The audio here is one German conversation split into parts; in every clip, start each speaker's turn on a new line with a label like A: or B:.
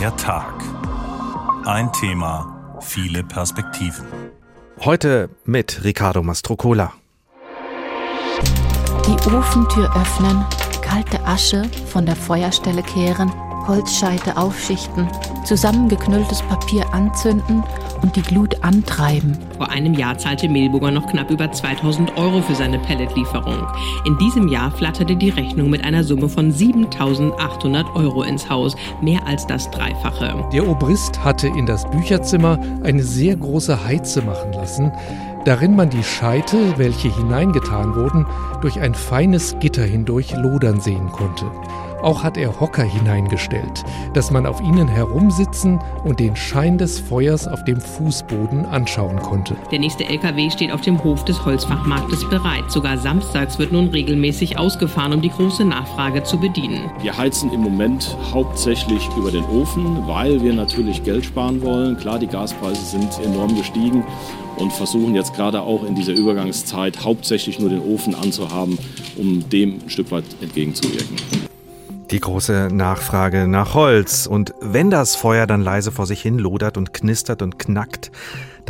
A: Der Tag. Ein Thema, viele Perspektiven.
B: Heute mit Riccardo Mastrocola.
C: Die Ofentür öffnen, kalte Asche von der Feuerstelle kehren, Holzscheite aufschichten, zusammengeknülltes Papier anzünden und die Glut antreiben.
D: Vor einem Jahr zahlte Mehlburger noch knapp über 2000 Euro für seine Pelletlieferung. In diesem Jahr flatterte die Rechnung mit einer Summe von 7800 Euro ins Haus, mehr als das Dreifache.
E: Der Obrist hatte in das Bücherzimmer eine sehr große Heize machen lassen, darin man die Scheite, welche hineingetan wurden, durch ein feines Gitter hindurch lodern sehen konnte. Auch hat er Hocker hineingestellt, dass man auf ihnen herumsitzen und den Schein des Feuers auf dem Fußboden anschauen konnte.
D: Der nächste LKW steht auf dem Hof des Holzfachmarktes bereit. Sogar samstags wird nun regelmäßig ausgefahren, um die große Nachfrage zu bedienen.
F: Wir heizen im Moment hauptsächlich über den Ofen, weil wir natürlich Geld sparen wollen. Klar, die Gaspreise sind enorm gestiegen und versuchen jetzt gerade auch in dieser Übergangszeit hauptsächlich nur den Ofen anzuhaben, um dem ein Stück weit entgegenzuwirken.
B: Die große Nachfrage nach Holz. Und wenn das Feuer dann leise vor sich hin lodert und knistert und knackt,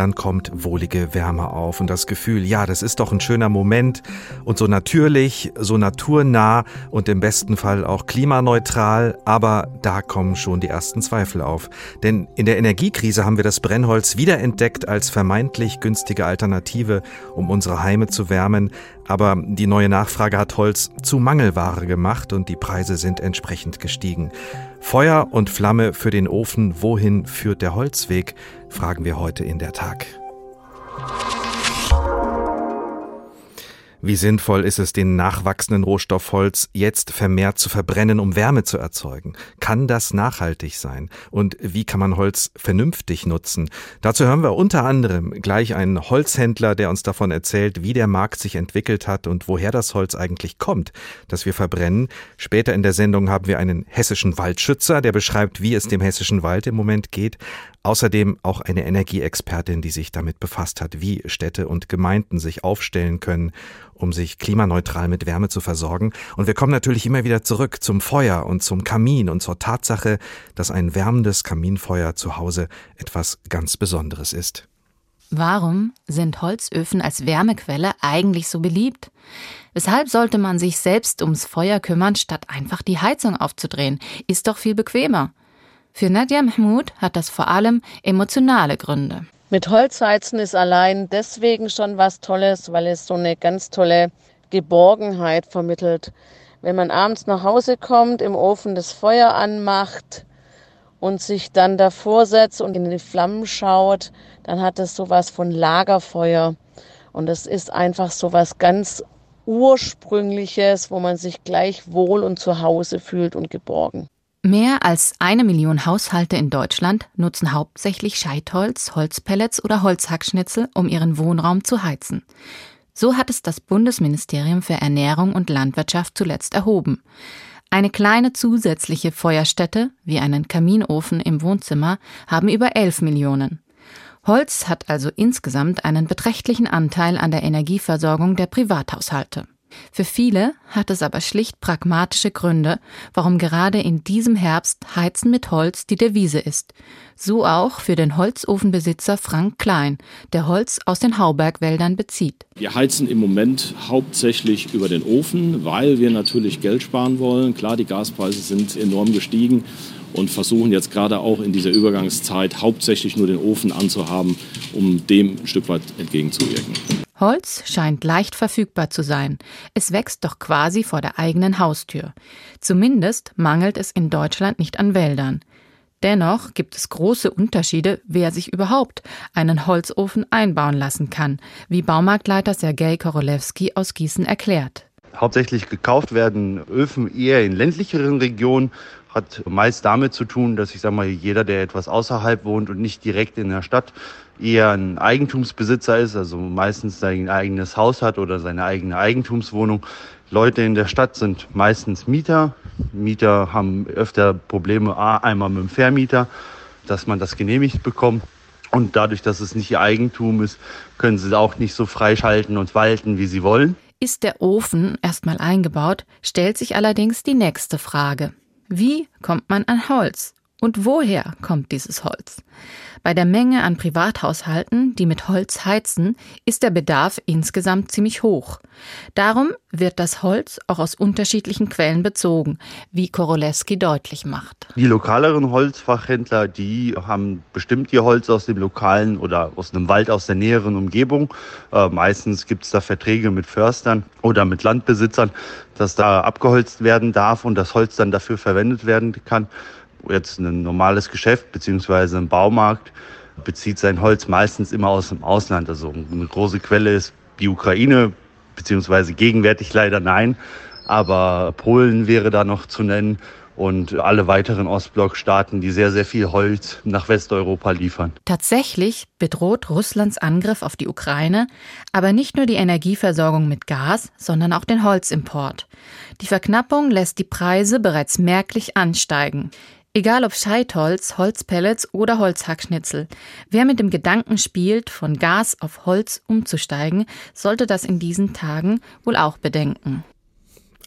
B: dann kommt wohlige Wärme auf und das Gefühl, ja, das ist doch ein schöner Moment und so natürlich, so naturnah und im besten Fall auch klimaneutral, aber da kommen schon die ersten Zweifel auf. Denn in der Energiekrise haben wir das Brennholz wiederentdeckt als vermeintlich günstige Alternative, um unsere Heime zu wärmen, aber die neue Nachfrage hat Holz zu Mangelware gemacht und die Preise sind entsprechend gestiegen. Feuer und Flamme für den Ofen, wohin führt der Holzweg, fragen wir heute in der Tag. Wie sinnvoll ist es, den nachwachsenden Rohstoff Holz jetzt vermehrt zu verbrennen, um Wärme zu erzeugen? Kann das nachhaltig sein? Und wie kann man Holz vernünftig nutzen? Dazu hören wir unter anderem gleich einen Holzhändler, der uns davon erzählt, wie der Markt sich entwickelt hat und woher das Holz eigentlich kommt, das wir verbrennen. Später in der Sendung haben wir einen hessischen Waldschützer, der beschreibt, wie es dem hessischen Wald im Moment geht. Außerdem auch eine Energieexpertin, die sich damit befasst hat, wie Städte und Gemeinden sich aufstellen können, um sich klimaneutral mit Wärme zu versorgen. Und wir kommen natürlich immer wieder zurück zum Feuer und zum Kamin und zur Tatsache, dass ein wärmendes Kaminfeuer zu Hause etwas ganz Besonderes ist.
C: Warum sind Holzöfen als Wärmequelle eigentlich so beliebt? Weshalb sollte man sich selbst ums Feuer kümmern, statt einfach die Heizung aufzudrehen? Ist doch viel bequemer. Für Nadja Mahmoud hat das vor allem emotionale Gründe.
G: Mit Holzheizen ist allein deswegen schon was Tolles, weil es so eine ganz tolle Geborgenheit vermittelt. Wenn man abends nach Hause kommt, im Ofen das Feuer anmacht und sich dann davor setzt und in die Flammen schaut, dann hat es sowas von Lagerfeuer. Und es ist einfach so was ganz Ursprüngliches, wo man sich gleich wohl und zu Hause fühlt und geborgen.
C: Mehr als eine Million Haushalte in Deutschland nutzen hauptsächlich Scheitholz, Holzpellets oder Holzhackschnitzel, um ihren Wohnraum zu heizen. So hat es das Bundesministerium für Ernährung und Landwirtschaft zuletzt erhoben. Eine kleine zusätzliche Feuerstätte, wie einen Kaminofen im Wohnzimmer, haben über 11 Millionen. Holz hat also insgesamt einen beträchtlichen Anteil an der Energieversorgung der Privathaushalte. Für viele hat es aber schlicht pragmatische Gründe, warum gerade in diesem Herbst Heizen mit Holz die Devise ist. So auch für den Holzofenbesitzer Frank Klein, der Holz aus den Haubergwäldern bezieht.
F: Wir heizen im Moment hauptsächlich über den Ofen, weil wir natürlich Geld sparen wollen. Klar, die Gaspreise sind enorm gestiegen und versuchen jetzt gerade auch in dieser Übergangszeit hauptsächlich nur den Ofen anzuhaben, um dem ein Stück weit entgegenzuwirken.
C: Holz scheint leicht verfügbar zu sein. Es wächst doch quasi vor der eigenen Haustür. Zumindest mangelt es in Deutschland nicht an Wäldern. Dennoch gibt es große Unterschiede, wer sich überhaupt einen Holzofen einbauen lassen kann, wie Baumarktleiter Sergei Korolewski aus Gießen erklärt.
H: Hauptsächlich gekauft werden Öfen eher in ländlicheren Regionen, hat meist damit zu tun, dass ich sage mal, jeder, der etwas außerhalb wohnt und nicht direkt in der Stadt, eher ein Eigentumsbesitzer ist, also meistens sein eigenes Haus hat oder seine eigene Eigentumswohnung. Leute in der Stadt sind meistens Mieter. Mieter haben öfter Probleme, einmal mit dem Vermieter, dass man das genehmigt bekommt. Und dadurch, dass es nicht ihr Eigentum ist, können sie auch nicht so freischalten und walten, wie sie wollen.
C: Ist der Ofen erstmal eingebaut, stellt sich allerdings die nächste Frage. Wie kommt man an Holz? Und woher kommt dieses Holz? Bei der Menge an Privathaushalten, die mit Holz heizen, ist der Bedarf insgesamt ziemlich hoch. Darum wird das Holz auch aus unterschiedlichen Quellen bezogen, wie Koroleski deutlich macht.
H: Die lokaleren Holzfachhändler, die haben bestimmt ihr Holz aus dem lokalen oder aus einem Wald aus der näheren Umgebung. Äh, meistens gibt es da Verträge mit Förstern oder mit Landbesitzern, dass da abgeholzt werden darf und das Holz dann dafür verwendet werden kann jetzt ein normales Geschäft beziehungsweise ein Baumarkt bezieht sein Holz meistens immer aus dem Ausland. Also eine große Quelle ist die Ukraine, beziehungsweise gegenwärtig leider nein. Aber Polen wäre da noch zu nennen und alle weiteren Ostblockstaaten, die sehr, sehr viel Holz nach Westeuropa liefern.
C: Tatsächlich bedroht Russlands Angriff auf die Ukraine aber nicht nur die Energieversorgung mit Gas, sondern auch den Holzimport. Die Verknappung lässt die Preise bereits merklich ansteigen. Egal ob Scheitholz, Holzpellets oder Holzhackschnitzel. Wer mit dem Gedanken spielt, von Gas auf Holz umzusteigen, sollte das in diesen Tagen wohl auch bedenken.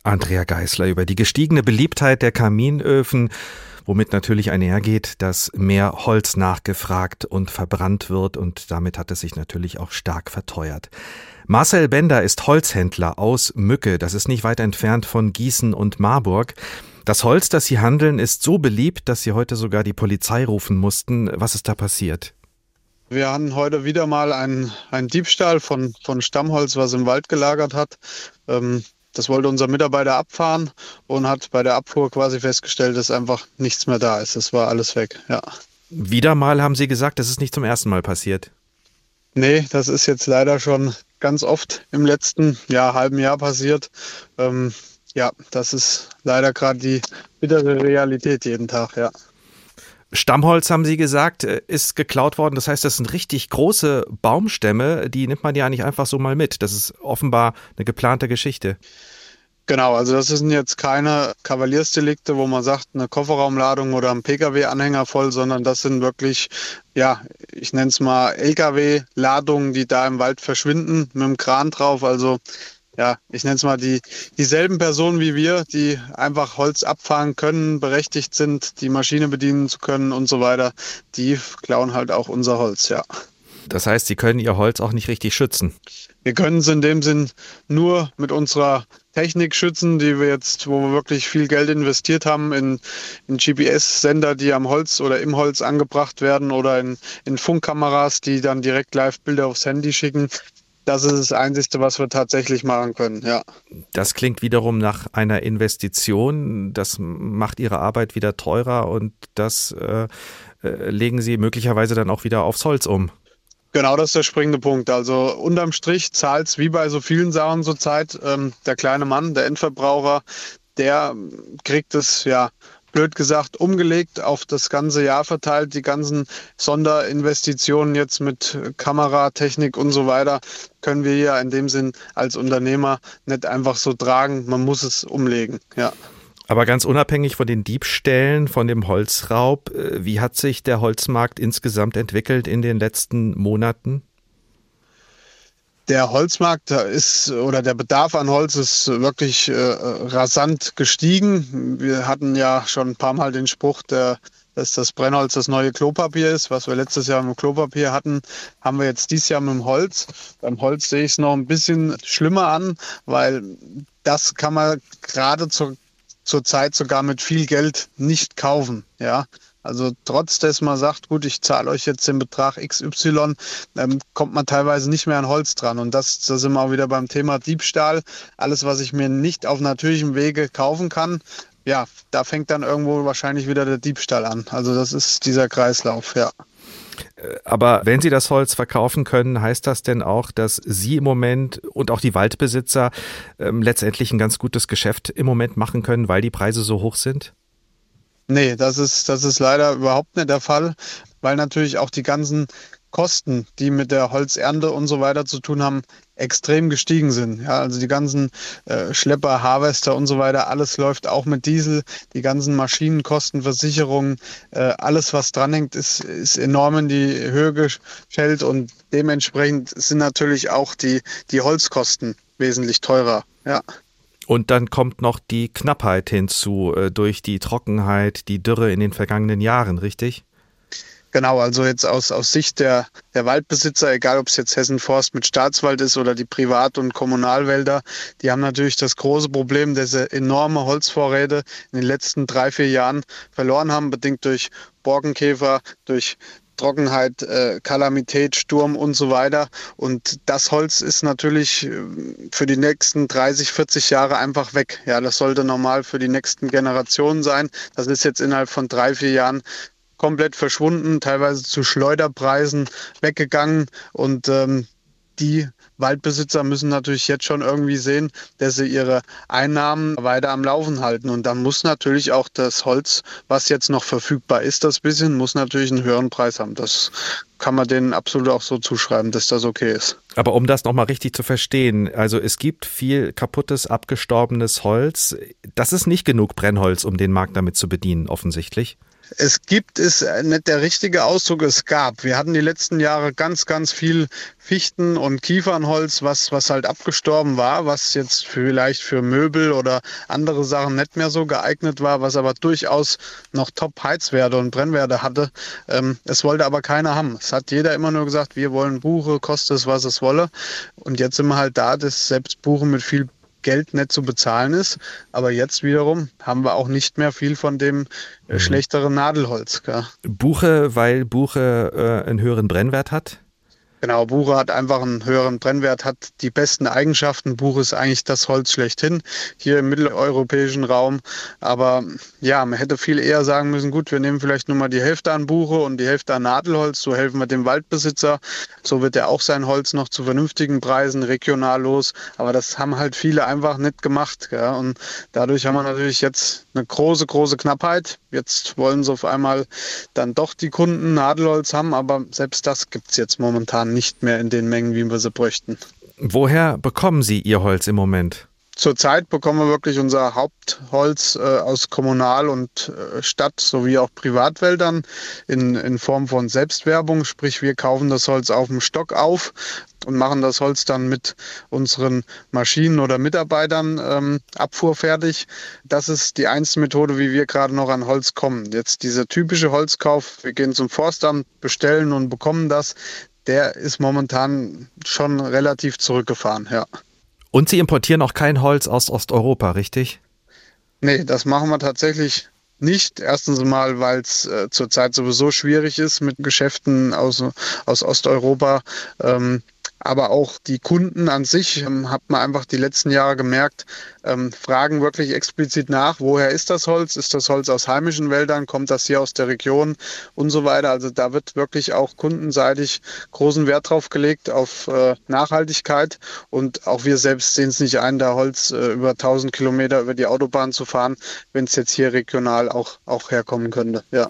B: Andrea Geisler über die gestiegene Beliebtheit der Kaminöfen, womit natürlich einhergeht, dass mehr Holz nachgefragt und verbrannt wird und damit hat es sich natürlich auch stark verteuert. Marcel Bender ist Holzhändler aus Mücke, das ist nicht weit entfernt von Gießen und Marburg. Das Holz, das Sie handeln, ist so beliebt, dass Sie heute sogar die Polizei rufen mussten. Was ist da passiert?
I: Wir hatten heute wieder mal einen, einen Diebstahl von, von Stammholz, was im Wald gelagert hat. Ähm, das wollte unser Mitarbeiter abfahren und hat bei der Abfuhr quasi festgestellt, dass einfach nichts mehr da ist. Das war alles weg, ja.
B: Wieder mal haben Sie gesagt, das ist nicht zum ersten Mal passiert.
I: Nee, das ist jetzt leider schon ganz oft im letzten Jahr, halben Jahr passiert. Ähm, ja, das ist leider gerade die bittere Realität jeden Tag, ja.
B: Stammholz, haben Sie gesagt, äh, ist geklaut worden. Das heißt, das sind richtig große Baumstämme. Die nimmt man ja nicht einfach so mal mit. Das ist offenbar eine geplante Geschichte.
I: Genau, also das sind jetzt keine Kavaliersdelikte, wo man sagt, eine Kofferraumladung oder ein Pkw-Anhänger voll, sondern das sind wirklich, ja, ich nenne es mal Lkw-Ladungen, die da im Wald verschwinden mit dem Kran drauf. Also ja, ich nenne es mal die, dieselben Personen wie wir, die einfach Holz abfahren können, berechtigt sind, die Maschine bedienen zu können und so weiter, die klauen halt auch unser Holz, ja.
B: Das heißt, sie können ihr Holz auch nicht richtig schützen.
I: Wir können es in dem Sinn nur mit unserer Technik schützen, die wir jetzt, wo wir wirklich viel Geld investiert haben in, in GPS-Sender, die am Holz oder im Holz angebracht werden oder in, in Funkkameras, die dann direkt Live-Bilder aufs Handy schicken. Das ist das Einzige, was wir tatsächlich machen können, ja.
B: Das klingt wiederum nach einer Investition. Das macht Ihre Arbeit wieder teurer und das äh, äh, legen Sie möglicherweise dann auch wieder aufs Holz um.
I: Genau, das ist der springende Punkt. Also unterm Strich zahlt es wie bei so vielen Sachen zurzeit ähm, der kleine Mann, der Endverbraucher, der kriegt es ja blöd gesagt, umgelegt auf das ganze Jahr verteilt. Die ganzen Sonderinvestitionen jetzt mit Kameratechnik und so weiter können wir ja in dem Sinn als Unternehmer nicht einfach so tragen. Man muss es umlegen, ja.
B: Aber ganz unabhängig von den Diebstählen, von dem Holzraub, äh, wie hat sich der Holzmarkt insgesamt entwickelt in den letzten Monaten?
I: Der Holzmarkt ist oder der Bedarf an Holz ist wirklich äh, rasant gestiegen. Wir hatten ja schon ein paar Mal den Spruch, der, dass das Brennholz das neue Klopapier ist. Was wir letztes Jahr mit dem Klopapier hatten, haben wir jetzt dieses Jahr mit dem Holz. Beim Holz sehe ich es noch ein bisschen schlimmer an, weil das kann man gerade zur, zur Zeit sogar mit viel Geld nicht kaufen. Ja, also trotz dass man sagt, gut, ich zahle euch jetzt den Betrag XY, ähm, kommt man teilweise nicht mehr an Holz dran. Und das, da sind wir auch wieder beim Thema Diebstahl. Alles, was ich mir nicht auf natürlichem Wege kaufen kann, ja, da fängt dann irgendwo wahrscheinlich wieder der Diebstahl an. Also das ist dieser Kreislauf, ja.
B: Äh, aber wenn Sie das Holz verkaufen können, heißt das denn auch, dass Sie im Moment und auch die Waldbesitzer ähm, letztendlich ein ganz gutes Geschäft im Moment machen können, weil die Preise so hoch sind?
I: Nee, das ist, das ist leider überhaupt nicht der Fall, weil natürlich auch die ganzen Kosten, die mit der Holzernte und so weiter zu tun haben, extrem gestiegen sind. Ja, also die ganzen äh, Schlepper, Harvester und so weiter, alles läuft auch mit Diesel. Die ganzen Maschinenkosten, Versicherungen, äh, alles was dranhängt, ist, ist enorm in die Höhe gestellt und dementsprechend sind natürlich auch die, die Holzkosten wesentlich teurer. Ja.
B: Und dann kommt noch die Knappheit hinzu äh, durch die Trockenheit, die Dürre in den vergangenen Jahren, richtig?
I: Genau, also jetzt aus, aus Sicht der, der Waldbesitzer, egal ob es jetzt Hessen Forst mit Staatswald ist oder die Privat- und Kommunalwälder, die haben natürlich das große Problem, dass sie enorme Holzvorräte in den letzten drei, vier Jahren verloren haben, bedingt durch Borkenkäfer, durch Trockenheit, äh, Kalamität, Sturm und so weiter. Und das Holz ist natürlich äh, für die nächsten 30, 40 Jahre einfach weg. Ja, das sollte normal für die nächsten Generationen sein. Das ist jetzt innerhalb von drei, vier Jahren komplett verschwunden, teilweise zu Schleuderpreisen weggegangen und ähm, die Waldbesitzer müssen natürlich jetzt schon irgendwie sehen, dass sie ihre Einnahmen weiter am Laufen halten. Und dann muss natürlich auch das Holz, was jetzt noch verfügbar ist, das bisschen, muss natürlich einen höheren Preis haben. Das kann man denen absolut auch so zuschreiben, dass das okay ist.
B: Aber um das nochmal richtig zu verstehen, also es gibt viel kaputtes, abgestorbenes Holz. Das ist nicht genug Brennholz, um den Markt damit zu bedienen, offensichtlich.
I: Es gibt ist nicht der richtige Ausdruck, es gab. Wir hatten die letzten Jahre ganz, ganz viel Fichten- und Kiefernholz, was, was halt abgestorben war, was jetzt vielleicht für Möbel oder andere Sachen nicht mehr so geeignet war, was aber durchaus noch Top-Heizwerte und Brennwerte hatte. Ähm, es wollte aber keiner haben. Es hat jeder immer nur gesagt, wir wollen Buche, kostet es, was es wolle. Und jetzt sind wir halt da, dass selbst Buche mit viel Geld nicht zu bezahlen ist. Aber jetzt wiederum haben wir auch nicht mehr viel von dem äh, mhm. schlechteren Nadelholz. Gell?
B: Buche, weil Buche äh, einen höheren Brennwert hat?
I: Genau, Buche hat einfach einen höheren Brennwert, hat die besten Eigenschaften. Buche ist eigentlich das Holz schlechthin hier im mitteleuropäischen Raum. Aber ja, man hätte viel eher sagen müssen, gut, wir nehmen vielleicht nur mal die Hälfte an Buche und die Hälfte an Nadelholz. So helfen wir dem Waldbesitzer. So wird er auch sein Holz noch zu vernünftigen Preisen regional los. Aber das haben halt viele einfach nicht gemacht. Gell? Und dadurch haben wir natürlich jetzt eine große, große Knappheit. Jetzt wollen sie auf einmal dann doch die Kunden Nadelholz haben, aber selbst das gibt es jetzt momentan nicht mehr in den Mengen, wie wir sie bräuchten.
B: Woher bekommen Sie Ihr Holz im Moment?
I: Zurzeit bekommen wir wirklich unser Hauptholz äh, aus Kommunal- und äh, Stadt- sowie auch Privatwäldern in, in Form von Selbstwerbung. Sprich, wir kaufen das Holz auf dem Stock auf und machen das Holz dann mit unseren Maschinen oder Mitarbeitern ähm, abfuhrfertig. Das ist die einzige Methode, wie wir gerade noch an Holz kommen. Jetzt dieser typische Holzkauf, wir gehen zum Forstamt, bestellen und bekommen das, der ist momentan schon relativ zurückgefahren, ja.
B: Und Sie importieren auch kein Holz aus Osteuropa, richtig?
I: Nee, das machen wir tatsächlich nicht. Erstens mal, weil es äh, zurzeit sowieso schwierig ist mit Geschäften aus, aus Osteuropa. Ähm, aber auch die Kunden an sich, ähm, hat man einfach die letzten Jahre gemerkt, ähm, fragen wirklich explizit nach, woher ist das Holz? Ist das Holz aus heimischen Wäldern? Kommt das hier aus der Region und so weiter? Also da wird wirklich auch kundenseitig großen Wert drauf gelegt auf äh, Nachhaltigkeit und auch wir selbst sehen es nicht ein, da Holz äh, über 1000 Kilometer über die Autobahn zu fahren, wenn es jetzt hier regional auch, auch herkommen könnte. Ja.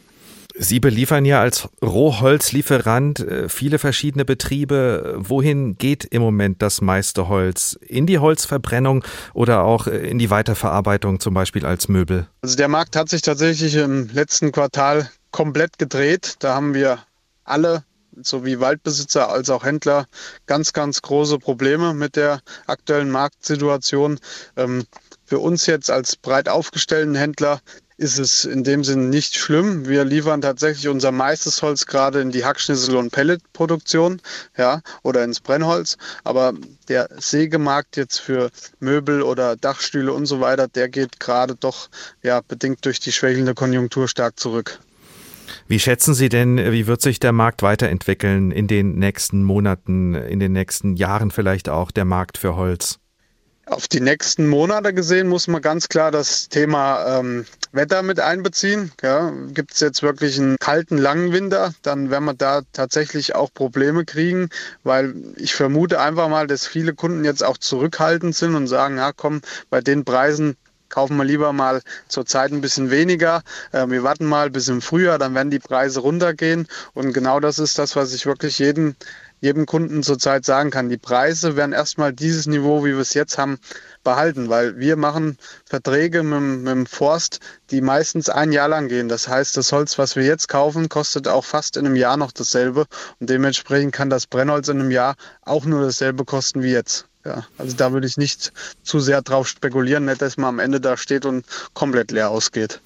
B: Sie beliefern ja als Rohholzlieferant äh, viele verschiedene Betriebe. Wohin geht im Moment das meiste Holz? In die Holzverbrennung oder auch äh, in die Weiterverarbeitung, zum Beispiel als Möbel?
I: Also der Markt hat sich tatsächlich im letzten Quartal komplett gedreht. Da haben wir alle sowie Waldbesitzer als auch Händler ganz, ganz große Probleme mit der aktuellen Marktsituation. Ähm, für uns jetzt als breit aufgestellten Händler ist es in dem Sinn nicht schlimm. Wir liefern tatsächlich unser meistes Holz gerade in die Hackschnitzel- und Pelletproduktion, ja, oder ins Brennholz. Aber der Sägemarkt jetzt für Möbel oder Dachstühle und so weiter, der geht gerade doch, ja, bedingt durch die schwächelnde Konjunktur stark zurück.
B: Wie schätzen Sie denn, wie wird sich der Markt weiterentwickeln in den nächsten Monaten, in den nächsten Jahren vielleicht auch der Markt für Holz?
I: Auf die nächsten Monate gesehen muss man ganz klar das Thema ähm, Wetter mit einbeziehen. Ja, Gibt es jetzt wirklich einen kalten, langen Winter, dann werden wir da tatsächlich auch Probleme kriegen, weil ich vermute einfach mal, dass viele Kunden jetzt auch zurückhaltend sind und sagen, ja komm, bei den Preisen kaufen wir lieber mal zur Zeit ein bisschen weniger. Äh, wir warten mal bis im Frühjahr, dann werden die Preise runtergehen. Und genau das ist das, was ich wirklich jeden jedem Kunden zurzeit sagen kann, die Preise werden erstmal dieses Niveau, wie wir es jetzt haben, behalten, weil wir machen Verträge mit, mit, dem Forst, die meistens ein Jahr lang gehen. Das heißt, das Holz, was wir jetzt kaufen, kostet auch fast in einem Jahr noch dasselbe und dementsprechend kann das Brennholz in einem Jahr auch nur dasselbe kosten wie jetzt. Ja, also da würde ich nicht zu sehr drauf spekulieren, nicht, dass man am Ende da steht und komplett leer ausgeht.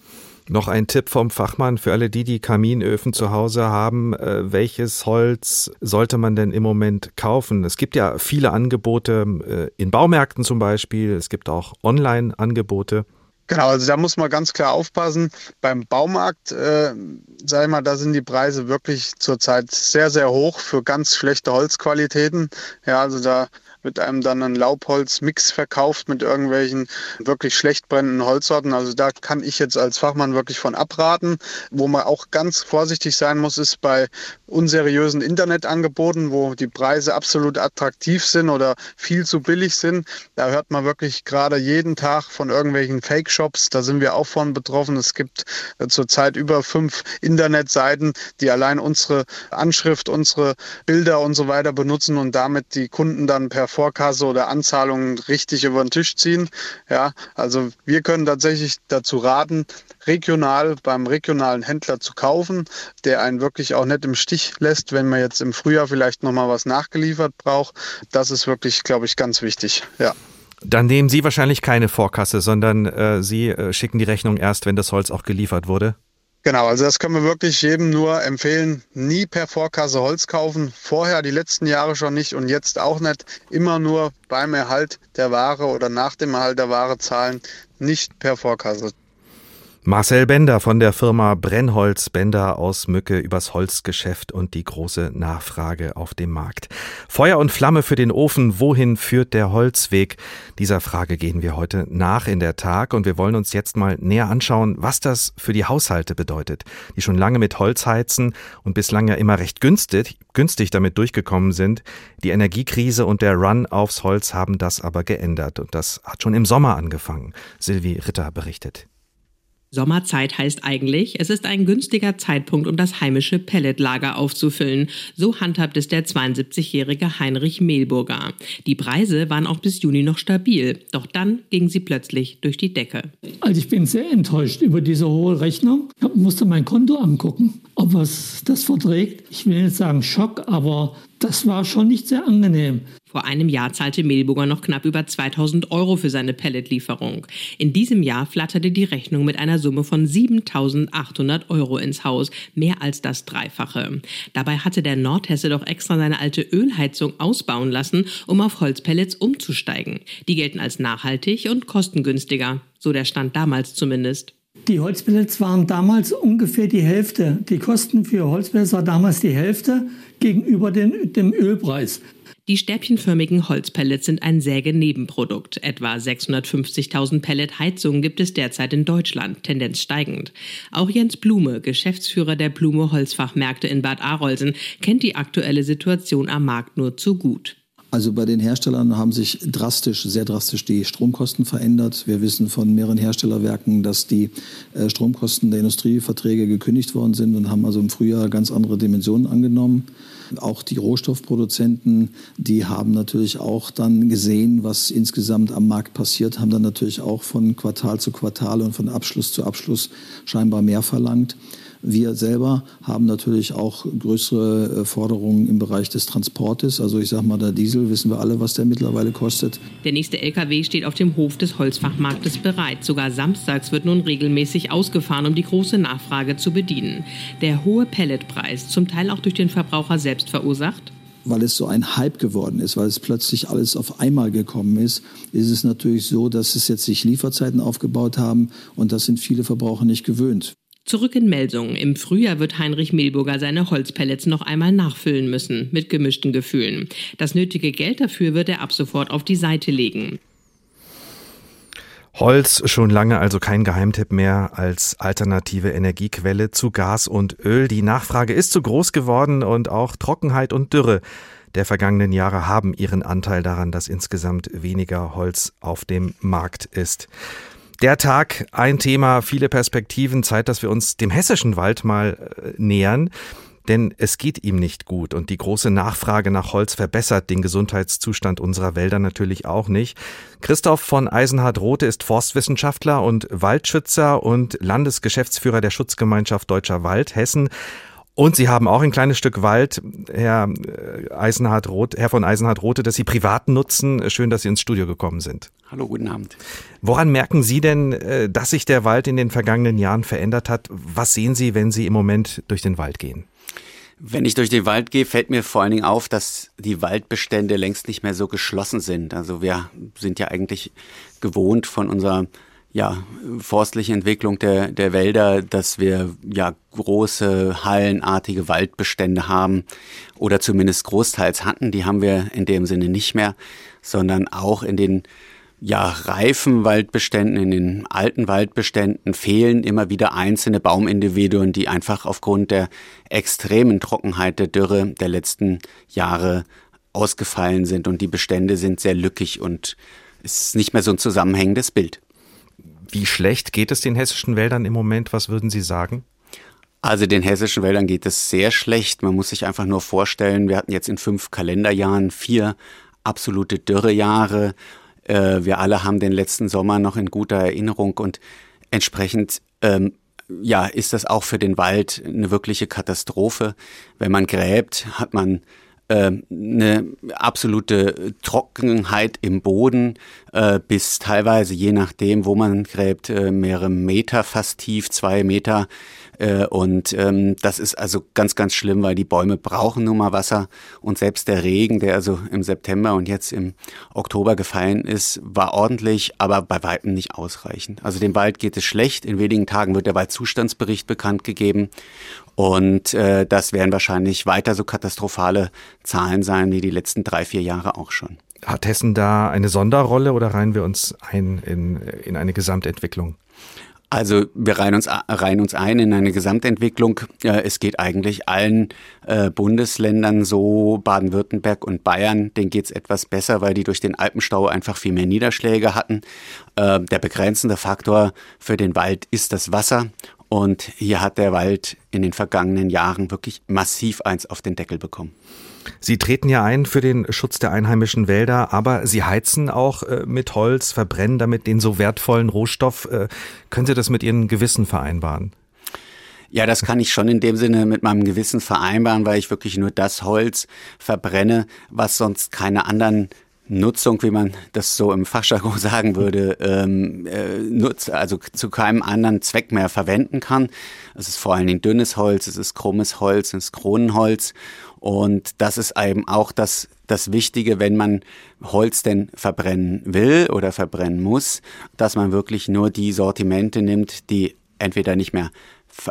B: Noch ein Tipp vom Fachmann für alle die, die Kaminöfen zu Hause haben. Äh, welches Holz sollte man denn im Moment kaufen? Es gibt ja viele Angebote äh, in Baumärkten zum Beispiel. Es gibt auch Online-Angebote.
I: Genau, also da muss man ganz klar aufpassen. Beim Baumarkt, äh, sag ich mal, da sind die Preise wirklich zurzeit sehr, sehr hoch für ganz schlechte Holzqualitäten. Ja, also da wird einem dann ein Laubholzmix verkauft mit irgendwelchen wirklich schlecht brennenden Holzsorten. Also da kann ich jetzt als Fachmann wirklich von abraten. Wo man auch ganz vorsichtig sein muss, ist bei unseriösen Internetangeboten, wo die Preise absolut attraktiv sind oder viel zu billig sind. Da hört man wirklich gerade jeden Tag von irgendwelchen Fake-Shops. Da sind wir auch von betroffen. Es gibt äh, zurzeit über fünf Internetseiten, die allein unsere Anschrift, unsere Bilder und so weiter benutzen und damit die Kunden dann per Vorkasse oder Anzahlungen richtig über den Tisch ziehen. Ja, also wir können tatsächlich dazu raten, regional beim regionalen Händler zu kaufen, der einen wirklich auch nicht im Stich lässt, wenn man jetzt im Frühjahr vielleicht noch mal was nachgeliefert braucht. Das ist wirklich, glaube ich, ganz wichtig. Ja.
B: Dann nehmen Sie wahrscheinlich keine Vorkasse, sondern äh, Sie äh, schicken die Rechnung erst, wenn das Holz auch geliefert wurde.
I: Genau, also das können wir wirklich jedem nur empfehlen. Nie per Vorkasse Holz kaufen. Vorher die letzten Jahre schon nicht und jetzt auch nicht. Immer nur beim Erhalt der Ware oder nach dem Erhalt der Ware zahlen. Nicht per Vorkasse.
B: Marcel Bender von der Firma Brennholz Bender aus Mücke übers Holzgeschäft und die große Nachfrage auf dem Markt. Feuer und Flamme für den Ofen, wohin führt der Holzweg? Dieser Frage gehen wir heute nach in der Tag und wir wollen uns jetzt mal näher anschauen, was das für die Haushalte bedeutet, die schon lange mit Holz heizen und bislang ja immer recht günstig, günstig damit durchgekommen sind. Die Energiekrise und der Run aufs Holz haben das aber geändert und das hat schon im Sommer angefangen. Silvi Ritter berichtet.
D: Sommerzeit heißt eigentlich, es ist ein günstiger Zeitpunkt, um das heimische Pelletlager aufzufüllen. So handhabt es der 72-jährige Heinrich Mehlburger. Die Preise waren auch bis Juni noch stabil, doch dann gingen sie plötzlich durch die Decke.
J: Also ich bin sehr enttäuscht über diese hohe Rechnung. Ich musste mein Konto angucken, ob es das verträgt. Ich will nicht sagen Schock, aber das war schon nicht sehr angenehm.
D: Vor einem Jahr zahlte Mehlburger noch knapp über 2000 Euro für seine Pelletlieferung. In diesem Jahr flatterte die Rechnung mit einer Summe von 7800 Euro ins Haus, mehr als das Dreifache. Dabei hatte der Nordhesse doch extra seine alte Ölheizung ausbauen lassen, um auf Holzpellets umzusteigen. Die gelten als nachhaltig und kostengünstiger, so der Stand damals zumindest.
J: Die Holzpellets waren damals ungefähr die Hälfte. Die Kosten für Holzpellets war damals die Hälfte gegenüber den, dem Ölpreis.
D: Die stäbchenförmigen Holzpellets sind ein Sägenebenprodukt. Etwa 650.000 Pelletheizungen gibt es derzeit in Deutschland, Tendenz steigend. Auch Jens Blume, Geschäftsführer der Blume Holzfachmärkte in Bad Arolsen, kennt die aktuelle Situation am Markt nur zu gut.
K: Also bei den Herstellern haben sich drastisch, sehr drastisch die Stromkosten verändert. Wir wissen von mehreren Herstellerwerken, dass die äh, Stromkosten der Industrieverträge gekündigt worden sind und haben also im Frühjahr ganz andere Dimensionen angenommen. Auch die Rohstoffproduzenten, die haben natürlich auch dann gesehen, was insgesamt am Markt passiert, haben dann natürlich auch von Quartal zu Quartal und von Abschluss zu Abschluss scheinbar mehr verlangt. Wir selber haben natürlich auch größere äh, Forderungen im Bereich des Transportes. Also ich sage mal, der Diesel, wissen wir alle, was der mittlerweile kostet.
D: Der nächste LKW steht auf dem Hof des Holzfachmarktes bereit. Sogar samstags wird nun regelmäßig ausgefahren, um die große Nachfrage zu bedienen. Der hohe Pelletpreis, zum Teil auch durch den Verbraucher selbst verursacht,
K: weil es so ein Hype geworden ist, weil es plötzlich alles auf einmal gekommen ist, ist es natürlich so, dass es jetzt sich Lieferzeiten aufgebaut haben und das sind viele Verbraucher nicht gewöhnt.
D: Zurück in Melsungen. Im Frühjahr wird Heinrich Mehlburger seine Holzpellets noch einmal nachfüllen müssen, mit gemischten Gefühlen. Das nötige Geld dafür wird er ab sofort auf die Seite legen.
B: Holz schon lange also kein Geheimtipp mehr als alternative Energiequelle zu Gas und Öl. Die Nachfrage ist zu groß geworden und auch Trockenheit und Dürre der vergangenen Jahre haben ihren Anteil daran, dass insgesamt weniger Holz auf dem Markt ist. Der Tag, ein Thema, viele Perspektiven, Zeit, dass wir uns dem hessischen Wald mal äh, nähern. Denn es geht ihm nicht gut und die große Nachfrage nach Holz verbessert den Gesundheitszustand unserer Wälder natürlich auch nicht. Christoph von Eisenhardt-Rothe ist Forstwissenschaftler und Waldschützer und Landesgeschäftsführer der Schutzgemeinschaft Deutscher Wald Hessen. Und Sie haben auch ein kleines Stück Wald, Herr äh, Eisenhardt Roth, Herr von Eisenhardt Rothe, das Sie privat nutzen. Schön, dass Sie ins Studio gekommen sind.
L: Hallo, guten Abend.
B: Woran merken Sie denn, äh, dass sich der Wald in den vergangenen Jahren verändert hat? Was sehen Sie, wenn Sie im Moment durch den Wald gehen?
L: Wenn ich durch den Wald gehe, fällt mir vor allen Dingen auf, dass die Waldbestände längst nicht mehr so geschlossen sind. Also wir sind ja eigentlich gewohnt von unserer ja, forstliche Entwicklung der, der Wälder, dass wir ja große hallenartige Waldbestände haben oder zumindest großteils hatten. Die haben wir in dem Sinne nicht mehr, sondern auch in den ja, reifen Waldbeständen, in den alten Waldbeständen fehlen immer wieder einzelne Baumindividuen, die einfach aufgrund der extremen Trockenheit der Dürre der letzten Jahre ausgefallen sind und die Bestände sind sehr lückig und es ist nicht mehr so ein zusammenhängendes Bild.
B: Wie schlecht geht es den hessischen Wäldern im Moment? Was würden Sie sagen?
L: Also den hessischen Wäldern geht es sehr schlecht. Man muss sich einfach nur vorstellen, wir hatten jetzt in fünf Kalenderjahren vier absolute Dürrejahre. Äh, wir alle haben den letzten Sommer noch in guter Erinnerung und entsprechend ähm, ja, ist das auch für den Wald eine wirkliche Katastrophe. Wenn man gräbt, hat man eine absolute Trockenheit im Boden äh, bis teilweise, je nachdem, wo man gräbt, äh, mehrere Meter fast tief, zwei Meter äh, und ähm, das ist also ganz, ganz schlimm, weil die Bäume brauchen nun mal Wasser. Und selbst der Regen, der also im September und jetzt im Oktober gefallen ist, war ordentlich, aber bei weitem nicht ausreichend. Also dem Wald geht es schlecht. In wenigen Tagen wird der Waldzustandsbericht bekannt gegeben. Und äh, das werden wahrscheinlich weiter so katastrophale Zahlen sein wie die letzten drei, vier Jahre auch schon.
B: Hat Hessen da eine Sonderrolle oder reihen wir uns ein in, in eine Gesamtentwicklung?
L: Also wir reihen uns, reihen uns ein in eine Gesamtentwicklung. Es geht eigentlich allen äh, Bundesländern so, Baden-Württemberg und Bayern, denen geht's etwas besser, weil die durch den Alpenstau einfach viel mehr Niederschläge hatten. Äh, der begrenzende Faktor für den Wald ist das Wasser. Und hier hat der Wald in den vergangenen Jahren wirklich massiv eins auf den Deckel bekommen.
B: Sie treten ja ein für den Schutz der einheimischen Wälder, aber Sie heizen auch äh, mit Holz, verbrennen damit den so wertvollen Rohstoff. Äh, können Sie das mit Ihrem Gewissen vereinbaren?
L: Ja, das kann ich schon in dem Sinne mit meinem Gewissen vereinbaren, weil ich wirklich nur das Holz verbrenne, was sonst keine anderen Nutzung, wie man das so im Fachjargon sagen würde, ähm, äh, nutzt, also zu keinem anderen Zweck mehr verwenden kann. Es ist vor allen Dingen dünnes Holz, es ist krummes Holz, es ist Kronenholz und das ist eben auch das, das Wichtige, wenn man Holz denn verbrennen will oder verbrennen muss, dass man wirklich nur die Sortimente nimmt, die entweder nicht mehr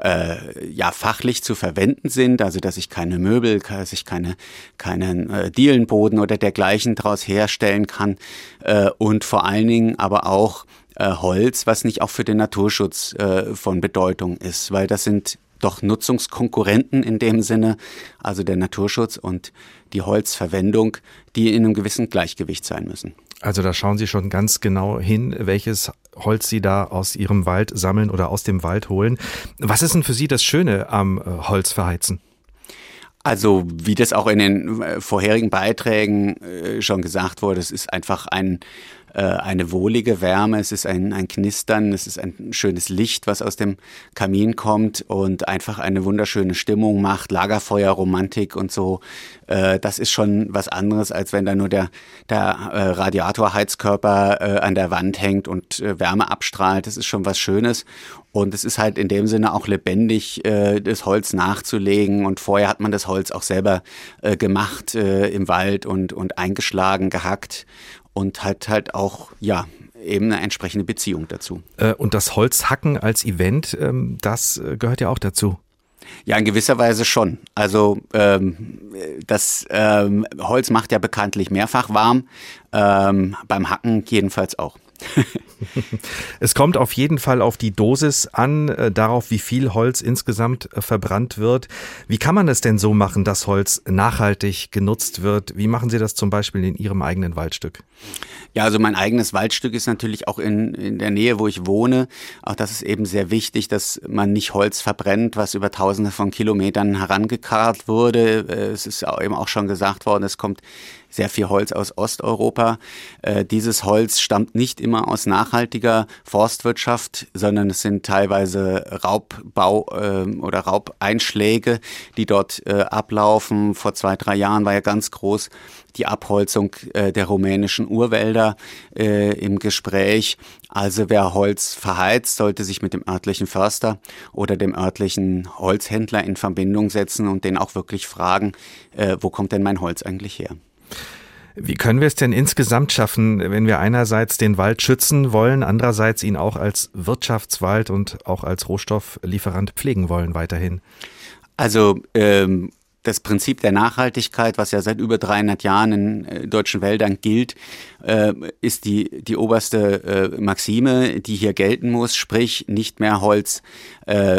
L: äh, ja fachlich zu verwenden sind, also dass ich keine Möbel, dass ich keine keinen äh, Dielenboden oder dergleichen daraus herstellen kann äh, und vor allen Dingen aber auch äh, Holz, was nicht auch für den Naturschutz äh, von Bedeutung ist, weil das sind doch Nutzungskonkurrenten in dem Sinne, also der Naturschutz und die Holzverwendung, die in einem gewissen Gleichgewicht sein müssen.
B: Also da schauen Sie schon ganz genau hin, welches Holz Sie da aus Ihrem Wald sammeln oder aus dem Wald holen. Was ist denn für Sie das Schöne am äh, Holzverheizen?
L: Also wie das auch in den äh, vorherigen Beiträgen äh, schon gesagt wurde, es ist einfach ein äh, eine wohlige Wärme, es ist ein, ein Knistern, es ist ein schönes Licht, was aus dem Kamin kommt und einfach eine wunderschöne Stimmung macht, Lagerfeuer, Romantik und so. Äh, das ist schon was anderes, als wenn da nur der, der äh, Radiatorheizkörper an der Wand hängt und Wärme abstrahlt. Das ist schon was Schönes. Und es ist halt in dem Sinne auch lebendig, das Holz nachzulegen. Und vorher hat man das Holz auch selber gemacht im Wald und, und eingeschlagen, gehackt und hat halt auch, ja, eben eine entsprechende Beziehung dazu.
B: Äh, und das Holzhacken als Event, ähm, das äh, gehört ja auch dazu.
L: Ja, in gewisser Weise schon. Also ähm, das ähm, Holz macht ja bekanntlich mehrfach warm, ähm, beim Hacken jedenfalls auch.
B: es kommt auf jeden Fall auf die Dosis an, äh, darauf, wie viel Holz insgesamt äh, verbrannt wird. Wie kann man es denn so machen, dass Holz nachhaltig genutzt wird? Wie machen Sie das zum Beispiel in Ihrem eigenen Waldstück?
L: Ja, also mein eigenes Waldstück ist natürlich auch in, in der Nähe, wo ich wohne. Auch das ist eben sehr wichtig, dass man nicht Holz verbrennt, was über tausende von Kilometern herangekarrt wurde. Äh, es ist eben auch schon gesagt worden, es kommt sehr viel Holz aus Osteuropa. Äh, dieses Holz stammt nicht immer aus nach nachhaltiger Forstwirtschaft, sondern es sind teilweise Raubbau äh, oder Raubeinschläge, die dort äh, ablaufen. Vor zwei, drei Jahren war ja ganz groß die Abholzung äh, der rumänischen Urwälder äh, im Gespräch. Also wer Holz verheizt, sollte sich mit dem örtlichen Förster oder dem örtlichen Holzhändler in Verbindung setzen und den auch wirklich fragen, äh, wo kommt denn mein Holz eigentlich her?
B: Wie können wir es denn insgesamt schaffen, wenn wir einerseits den Wald schützen wollen, andererseits ihn auch als Wirtschaftswald und auch als Rohstofflieferant pflegen wollen weiterhin?
L: Also ähm, das Prinzip der Nachhaltigkeit, was ja seit über 300 Jahren in äh, deutschen Wäldern gilt, äh, ist die, die oberste äh, Maxime, die hier gelten muss, sprich nicht mehr Holz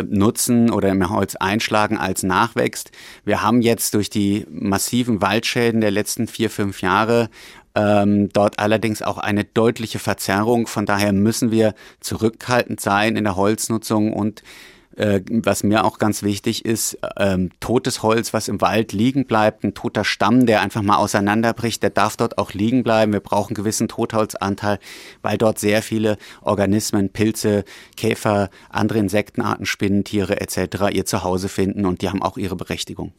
L: nutzen oder mehr Holz einschlagen als nachwächst. Wir haben jetzt durch die massiven Waldschäden der letzten vier, fünf Jahre ähm, dort allerdings auch eine deutliche Verzerrung. Von daher müssen wir zurückhaltend sein in der Holznutzung und äh, was mir auch ganz wichtig ist, ähm, totes Holz, was im Wald liegen bleibt, ein toter Stamm, der einfach mal auseinanderbricht, der darf dort auch liegen bleiben. Wir brauchen einen gewissen Totholzanteil, weil dort sehr viele Organismen, Pilze, Käfer, andere Insektenarten, Spinnentiere etc. ihr Zuhause finden und die haben auch ihre Berechtigung.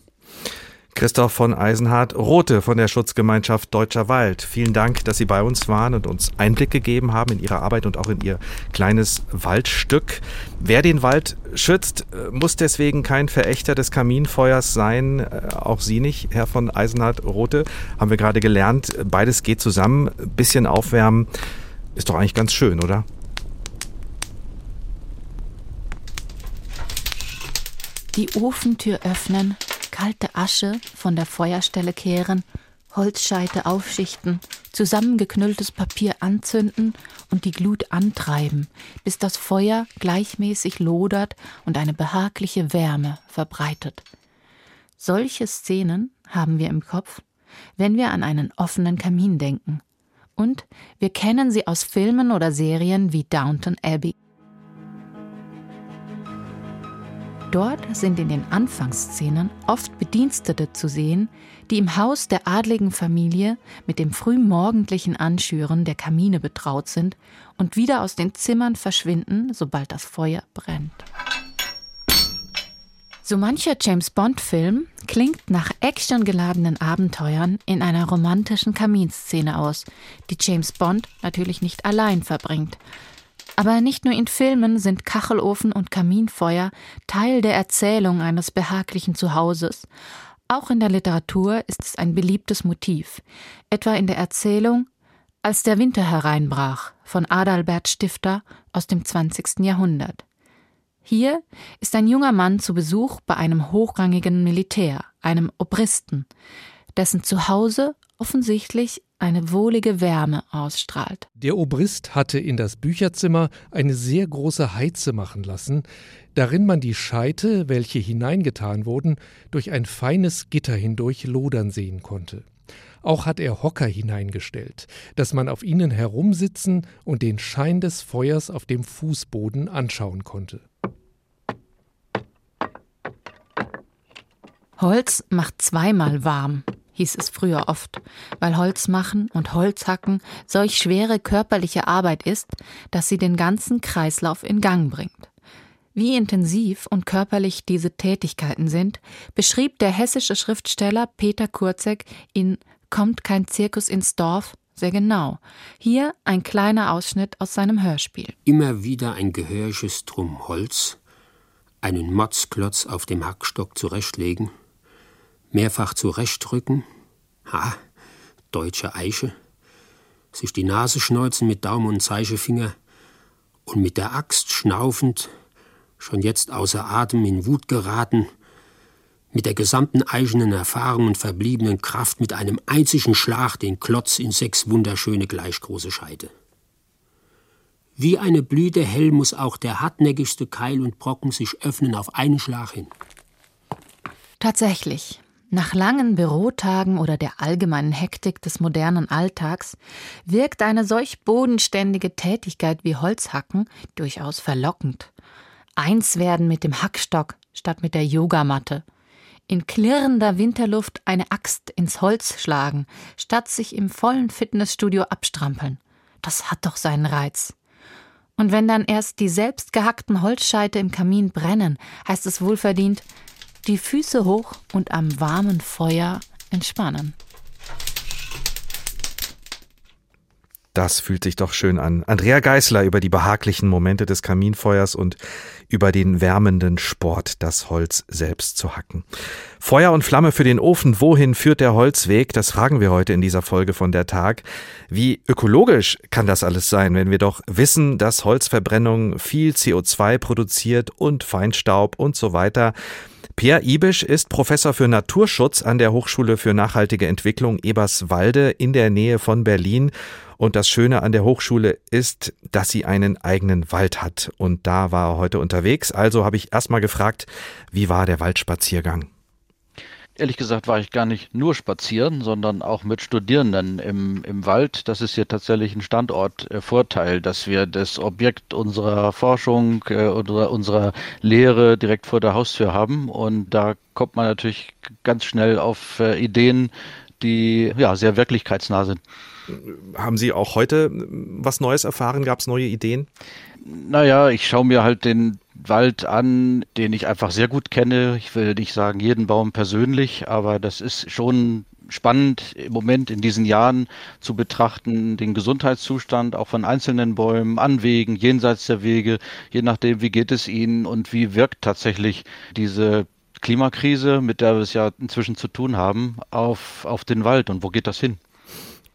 B: Christoph von Eisenhardt-Rote von der Schutzgemeinschaft Deutscher Wald. Vielen Dank, dass Sie bei uns waren und uns Einblick gegeben haben in Ihre Arbeit und auch in Ihr kleines Waldstück. Wer den Wald schützt, muss deswegen kein Verächter des Kaminfeuers sein. Äh, auch Sie nicht, Herr von Eisenhardt-Rote. Haben wir gerade gelernt. Beides geht zusammen. Bisschen aufwärmen ist doch eigentlich ganz schön, oder?
C: Die Ofentür öffnen kalte Asche von der Feuerstelle kehren, Holzscheite aufschichten, zusammengeknülltes Papier anzünden und die Glut antreiben, bis das Feuer gleichmäßig lodert und eine behagliche Wärme verbreitet. Solche Szenen haben wir im Kopf, wenn wir an einen offenen Kamin denken. Und wir kennen sie aus Filmen oder Serien wie Downton Abbey. Dort sind in den Anfangsszenen oft Bedienstete zu sehen, die im Haus der adligen Familie mit dem frühmorgendlichen Anschüren der Kamine betraut sind und wieder aus den Zimmern verschwinden, sobald das Feuer brennt. So mancher James Bond-Film klingt nach actiongeladenen Abenteuern in einer romantischen Kaminszene aus, die James Bond natürlich nicht allein verbringt, aber nicht nur in Filmen sind Kachelofen und Kaminfeuer Teil der Erzählung eines behaglichen Zuhauses. Auch in der Literatur ist es ein beliebtes Motiv, etwa in der Erzählung Als der Winter hereinbrach von Adalbert Stifter aus dem 20. Jahrhundert. Hier ist ein junger Mann zu Besuch bei einem hochrangigen Militär, einem Obristen, dessen Zuhause offensichtlich eine wohlige Wärme ausstrahlt.
E: Der Obrist hatte in das Bücherzimmer eine sehr große Heize machen lassen, darin man die Scheite, welche hineingetan wurden, durch ein feines Gitter hindurch lodern sehen konnte. Auch hat er Hocker hineingestellt, dass man auf ihnen herumsitzen und den Schein des Feuers auf dem Fußboden anschauen konnte.
C: Holz macht zweimal warm, hieß es früher oft, weil Holz machen und Holzhacken solch schwere körperliche Arbeit ist, dass sie den ganzen Kreislauf in Gang bringt. Wie intensiv und körperlich diese Tätigkeiten sind, beschrieb der hessische Schriftsteller Peter Kurzek in Kommt kein Zirkus ins Dorf sehr genau. Hier ein kleiner Ausschnitt aus seinem Hörspiel.
M: Immer wieder ein gehöriges Drum Holz, einen Motzklotz auf dem Hackstock zurechtlegen, mehrfach zurechtrücken, ha, deutsche Eiche, sich die Nase schneuzen mit Daumen und Zeigefinger und mit der Axt schnaufend, schon jetzt außer Atem in Wut geraten, mit der gesamten eichenen Erfahrung und verbliebenen Kraft mit einem einzigen Schlag den Klotz in sechs wunderschöne gleichgroße Scheite. Wie eine Blüte hell muss auch der hartnäckigste Keil und Brocken sich öffnen auf einen Schlag hin.
C: Tatsächlich, nach langen Bürotagen oder der allgemeinen Hektik des modernen Alltags wirkt eine solch bodenständige Tätigkeit wie Holzhacken durchaus verlockend. Eins werden mit dem Hackstock statt mit der Yogamatte. In klirrender Winterluft eine Axt ins Holz schlagen, statt sich im vollen Fitnessstudio abstrampeln. Das hat doch seinen Reiz. Und wenn dann erst die selbst gehackten Holzscheite im Kamin brennen, heißt es wohlverdient, die Füße hoch und am warmen Feuer entspannen.
B: Das fühlt sich doch schön an. Andrea Geißler über die behaglichen Momente des Kaminfeuers und über den wärmenden Sport, das Holz selbst zu hacken. Feuer und Flamme für den Ofen, wohin führt der Holzweg? Das fragen wir heute in dieser Folge von der Tag. Wie ökologisch kann das alles sein, wenn wir doch wissen, dass Holzverbrennung viel CO2 produziert und Feinstaub und so weiter? Pierre Ibisch ist Professor für Naturschutz an der Hochschule für nachhaltige Entwicklung Eberswalde in der Nähe von Berlin. Und das Schöne an der Hochschule ist, dass sie einen eigenen Wald hat. Und da war er heute unterwegs. Also habe ich erstmal gefragt, wie war der Waldspaziergang?
N: Ehrlich gesagt war ich gar nicht nur spazieren, sondern auch mit Studierenden im, im Wald. Das ist hier tatsächlich ein Standortvorteil, dass wir das Objekt unserer Forschung äh, oder unserer Lehre direkt vor der Haustür haben. Und da kommt man natürlich ganz schnell auf äh, Ideen, die ja sehr wirklichkeitsnah sind.
B: Haben Sie auch heute was Neues erfahren? Gab es neue Ideen?
N: Naja, ich schaue mir halt den Wald an, den ich einfach sehr gut kenne. Ich will nicht sagen jeden Baum persönlich, aber das ist schon spannend im Moment in diesen Jahren zu betrachten, den Gesundheitszustand auch von einzelnen Bäumen, an Wegen, jenseits der Wege, je nachdem, wie geht es ihnen und wie wirkt tatsächlich diese Klimakrise, mit der wir es ja inzwischen zu tun haben, auf, auf den Wald und wo geht das hin?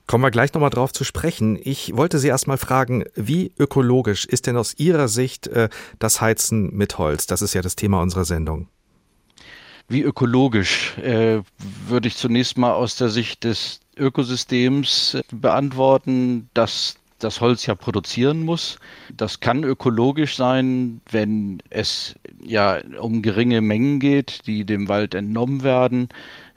B: Kommen wir gleich nochmal drauf zu sprechen. Ich wollte Sie erstmal fragen, wie ökologisch ist denn aus Ihrer Sicht äh, das Heizen mit Holz? Das ist ja das Thema unserer Sendung.
N: Wie ökologisch äh, würde ich zunächst mal aus der Sicht des Ökosystems äh, beantworten, dass das Holz ja produzieren muss. Das kann ökologisch sein, wenn es ja um geringe Mengen geht, die dem Wald entnommen werden.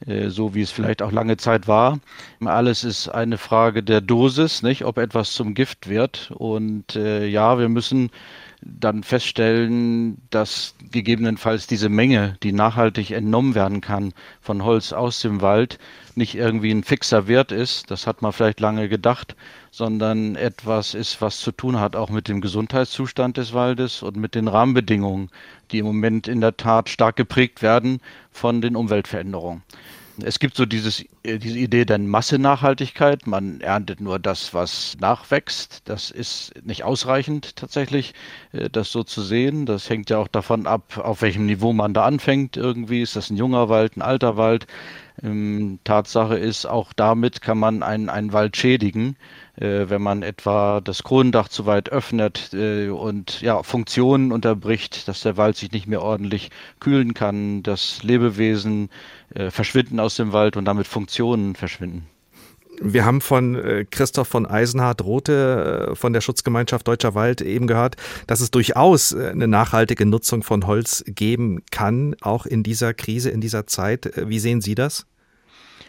N: Äh, so wie es vielleicht auch lange Zeit war. Alles ist eine Frage der Dosis, nicht, ob etwas zum Gift wird. Und äh, ja, wir müssen dann feststellen, dass gegebenenfalls diese Menge, die nachhaltig entnommen werden kann von Holz aus dem Wald, nicht irgendwie ein fixer Wert ist, das hat man vielleicht lange gedacht, sondern etwas ist, was zu tun hat auch mit dem Gesundheitszustand des Waldes und mit den Rahmenbedingungen, die im Moment in der Tat stark geprägt werden von den Umweltveränderungen. Es gibt so dieses, äh, diese Idee der Massenachhaltigkeit. Man erntet nur das, was nachwächst. Das ist nicht ausreichend tatsächlich, äh, das so zu sehen. Das hängt ja auch davon ab, auf welchem Niveau man da anfängt. Irgendwie ist das ein junger Wald, ein alter Wald. Ähm, Tatsache ist, auch damit kann man einen, einen Wald schädigen, wenn man etwa das Kronendach zu weit öffnet äh, und ja, Funktionen unterbricht, dass der Wald sich nicht mehr ordentlich kühlen kann, dass Lebewesen äh, verschwinden aus dem Wald und damit Funktionen verschwinden.
B: Wir haben von äh, Christoph von Eisenhardt-Rothe äh, von der Schutzgemeinschaft Deutscher Wald eben gehört, dass es durchaus äh, eine nachhaltige Nutzung von Holz geben kann, auch in dieser Krise, in dieser Zeit. Wie sehen Sie das?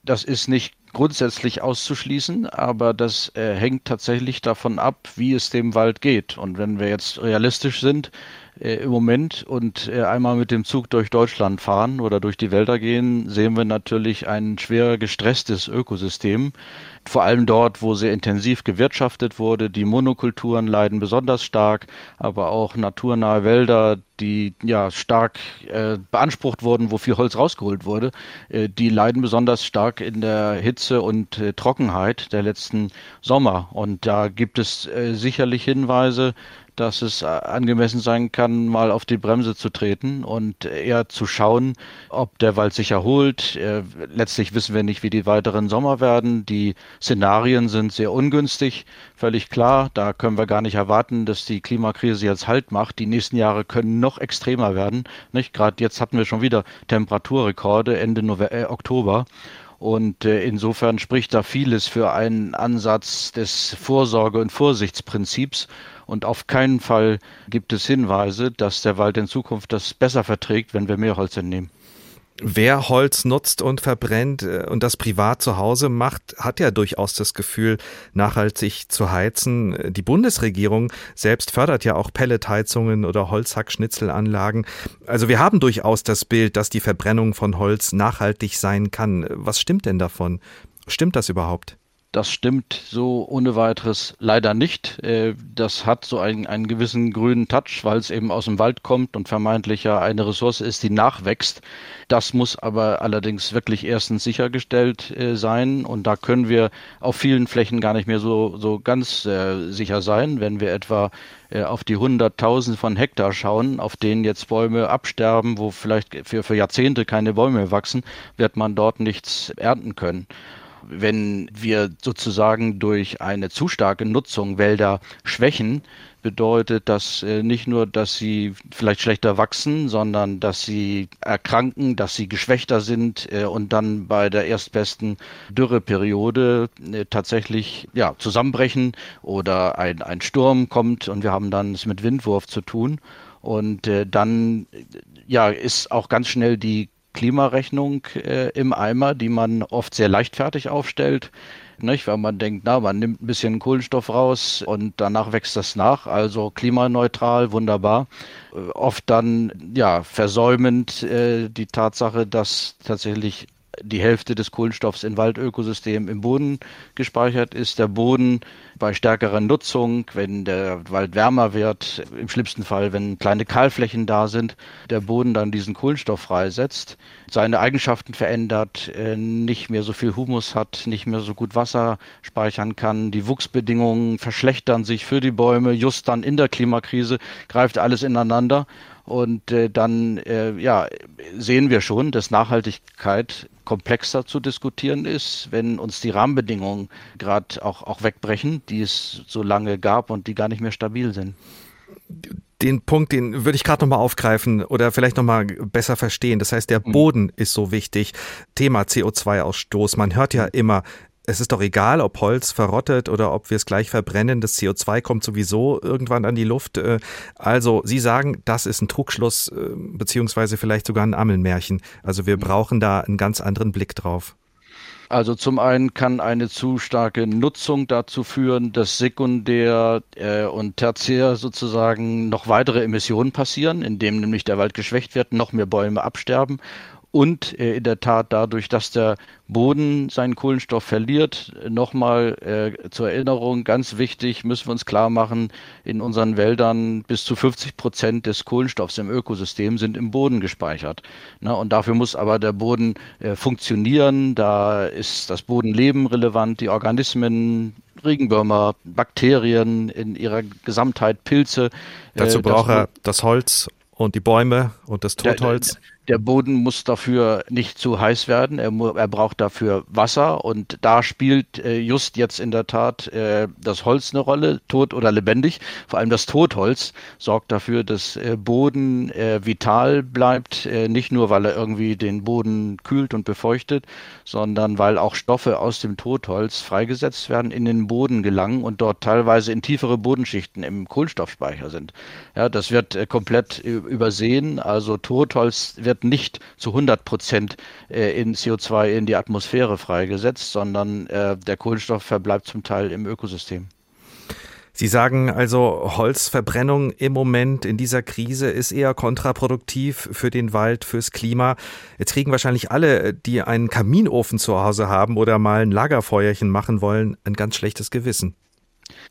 N: Das ist nicht grundsätzlich auszuschließen, aber das äh, hängt tatsächlich davon ab, wie es dem Wald geht. Und wenn wir jetzt realistisch sind, äh, im Moment und äh, einmal mit dem Zug durch Deutschland fahren oder durch die Wälder gehen, sehen wir natürlich ein schwer gestresstes Ökosystem. Vor allem dort, wo sehr intensiv gewirtschaftet wurde. Die Monokulturen leiden besonders stark, aber auch naturnahe Wälder, die ja stark äh, beansprucht wurden, wo viel Holz rausgeholt wurde, äh, die leiden besonders stark in der Hitze und äh, Trockenheit der letzten Sommer. Und da gibt es äh, sicherlich Hinweise, dass es äh, angemessen sein kann, mal auf die Bremse zu treten und eher zu schauen, ob der Wald sich erholt. Äh, letztlich wissen wir nicht, wie die weiteren Sommer werden. Die Szenarien sind sehr ungünstig, völlig klar. Da können wir gar nicht erwarten, dass die Klimakrise jetzt Halt macht. Die nächsten Jahre können noch extremer werden. Gerade jetzt hatten wir schon wieder Temperaturrekorde Ende November, äh, Oktober. Und äh, insofern spricht da vieles für einen Ansatz des Vorsorge- und Vorsichtsprinzips. Und auf keinen Fall gibt es Hinweise, dass der Wald in Zukunft das besser verträgt, wenn wir mehr Holz entnehmen.
B: Wer Holz nutzt und verbrennt äh, und das privat zu Hause macht, hat ja durchaus das Gefühl, nachhaltig zu heizen. Die Bundesregierung selbst fördert ja auch Pelletheizungen oder Holzhackschnitzelanlagen. Also wir haben durchaus das Bild, dass die Verbrennung von Holz nachhaltig sein kann. Was stimmt denn davon? Stimmt das überhaupt?
N: Das stimmt so ohne weiteres leider nicht. Äh, das hat so einen, einen gewissen grünen Touch, weil es eben aus dem Wald kommt und vermeintlich ja eine Ressource ist, die nachwächst. Das muss aber allerdings wirklich erstens sichergestellt äh, sein und da können wir auf vielen Flächen gar nicht mehr so, so ganz äh, sicher sein, wenn wir etwa auf die Hunderttausend von Hektar schauen, auf denen jetzt Bäume absterben, wo vielleicht für, für Jahrzehnte keine Bäume wachsen, wird man dort nichts ernten können wenn wir sozusagen durch eine zu starke Nutzung Wälder schwächen, bedeutet das äh, nicht nur, dass sie vielleicht schlechter wachsen, sondern dass sie erkranken, dass sie geschwächter sind äh, und dann bei der erstbesten Dürreperiode äh, tatsächlich ja, zusammenbrechen oder ein, ein Sturm kommt und wir haben dann es mit Windwurf zu tun. Und dann ja, ist auch ganz schnell die Klimarechnung äh, im Eimer, die man oft sehr leichtfertig aufstellt. Nicht? Weil man denkt, na, man nimmt ein bisschen Kohlenstoff raus und danach wächst das nach. Also klimaneutral, wunderbar. Äh, oft dann, ja, versäumend äh, die Tatsache, dass tatsächlich die Hälfte des Kohlenstoffs in Waldökosystemen im Boden gespeichert ist. Der Boden bei stärkerer Nutzung, wenn der Wald wärmer wird, im schlimmsten Fall, wenn kleine Kahlflächen da sind, der Boden dann diesen Kohlenstoff freisetzt, seine Eigenschaften verändert, äh, nicht mehr so viel Humus hat, nicht mehr so gut Wasser speichern kann, die Wuchsbedingungen verschlechtern sich für die Bäume, just dann in der Klimakrise greift alles ineinander und äh, dann äh, ja, sehen wir schon, dass Nachhaltigkeit komplexer zu diskutieren ist, wenn uns die Rahmenbedingungen gerade auch, auch wegbrechen, die es so lange gab und die gar nicht mehr stabil sind.
B: Den Punkt, den würde ich gerade nochmal aufgreifen oder vielleicht nochmal besser verstehen. Das heißt, der mhm. Boden ist so wichtig. Thema CO2-Ausstoß. Man hört ja mhm. immer, es ist doch egal, ob Holz verrottet oder ob wir es gleich verbrennen. Das CO2 kommt sowieso irgendwann an die Luft. Äh, also Sie sagen, das ist ein Trugschluss, äh, beziehungsweise vielleicht sogar ein Ammelmärchen. Also wir brauchen da einen ganz anderen Blick drauf.
N: Also zum einen kann eine zu starke Nutzung dazu führen, dass sekundär äh, und tertiär sozusagen noch weitere Emissionen passieren, indem nämlich der Wald geschwächt wird, noch mehr Bäume absterben und äh, in der Tat dadurch, dass der Boden seinen Kohlenstoff verliert. Nochmal äh, zur Erinnerung, ganz wichtig, müssen wir uns klar machen, in unseren Wäldern bis zu 50 Prozent des Kohlenstoffs im Ökosystem sind im Boden gespeichert. Na, und dafür muss aber der Boden äh, funktionieren. Da ist das Bodenleben relevant, die Organismen, Regenwürmer, Bakterien in ihrer Gesamtheit, Pilze.
B: Dazu äh, braucht er das Holz und die Bäume und das Totholz.
N: Der, der Boden muss dafür nicht zu heiß werden. Er, er braucht dafür Wasser und da spielt äh, just jetzt in der Tat äh, das Holz eine Rolle, tot oder lebendig. Vor allem das Totholz sorgt dafür, dass äh, Boden äh, vital bleibt, äh, nicht nur weil er irgendwie den Boden kühlt und befeuchtet, sondern weil auch Stoffe aus dem Totholz freigesetzt werden, in den Boden gelangen und dort teilweise in tiefere Bodenschichten im Kohlenstoffspeicher sind. Ja, das wird äh, komplett übersehen. Also Totholz wird wird nicht zu 100 Prozent äh, in CO2 in die Atmosphäre freigesetzt, sondern äh, der Kohlenstoff verbleibt zum Teil im Ökosystem.
B: Sie sagen also, Holzverbrennung im Moment in dieser Krise ist eher kontraproduktiv für den Wald, fürs Klima. Jetzt kriegen wahrscheinlich alle, die einen Kaminofen zu Hause haben oder mal ein Lagerfeuerchen machen wollen, ein ganz schlechtes Gewissen.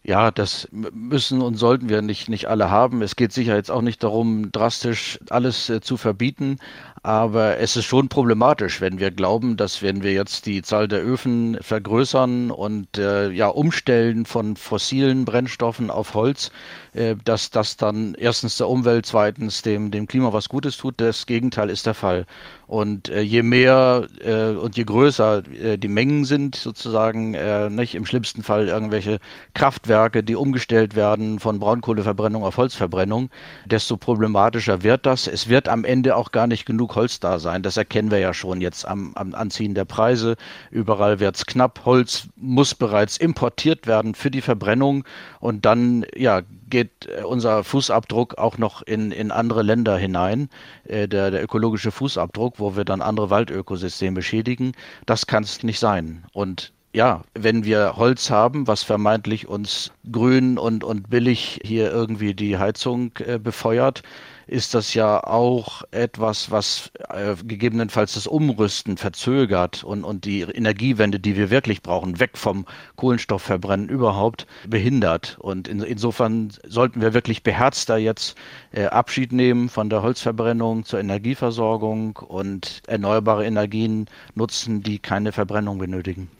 N: Ja, das müssen und sollten wir nicht, nicht alle haben. Es geht sicher jetzt auch nicht darum, drastisch alles äh, zu verbieten. Aber es ist schon problematisch, wenn wir glauben, dass wenn wir jetzt die Zahl der Öfen vergrößern und äh, ja umstellen von fossilen Brennstoffen auf Holz, äh, dass das dann erstens der Umwelt, zweitens dem, dem Klima was Gutes tut. Das Gegenteil ist der Fall. Und äh, je mehr äh, und je größer äh, die Mengen sind, sozusagen, äh, nicht im schlimmsten Fall irgendwelche Kraftwerke, die umgestellt werden von Braunkohleverbrennung auf Holzverbrennung, desto problematischer wird das. Es wird am Ende auch gar nicht genug Holz da sein. Das erkennen wir ja schon jetzt am, am Anziehen der Preise. Überall wird es knapp. Holz muss bereits importiert werden für die Verbrennung und dann ja, geht äh, unser Fußabdruck auch noch in, in andere Länder hinein, äh, der, der ökologische Fußabdruck, wo wir dann andere Waldökosysteme schädigen. Das kann es nicht sein. Und ja, wenn wir Holz haben, was vermeintlich uns grün und, und billig hier irgendwie die Heizung äh, befeuert, ist das ja auch etwas, was äh, gegebenenfalls das Umrüsten verzögert und, und die Energiewende, die wir wirklich brauchen, weg vom Kohlenstoffverbrennen überhaupt behindert. Und in, insofern sollten wir wirklich beherzter jetzt äh, Abschied nehmen von der Holzverbrennung zur Energieversorgung und erneuerbare Energien nutzen, die keine Verbrennung benötigen.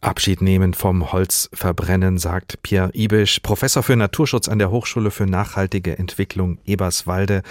B: Abschied nehmen vom Holzverbrennen, sagt Pierre Ibisch, Professor für Naturschutz an der Hochschule für nachhaltige Entwicklung Eberswalde.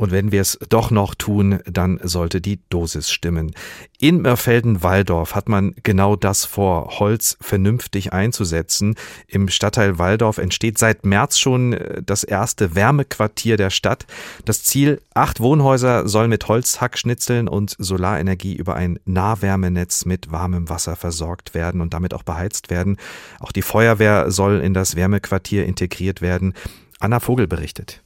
B: Und wenn wir es doch noch tun, dann sollte die Dosis stimmen. In Mörfelden-Walldorf hat man genau das vor, Holz vernünftig einzusetzen. Im Stadtteil Walldorf entsteht seit März schon äh, das erste Wärmequartier der Stadt. Das Ziel, acht Wohnhäuser sollen mit Holzhackschnitzeln und Solarenergie über ein Nahwärmenetz mit warmem Wasser versorgt werden und damit auch beheizt werden. Auch die Feuerwehr soll in das Wärmequartier integriert werden. Anna Vogel berichtet.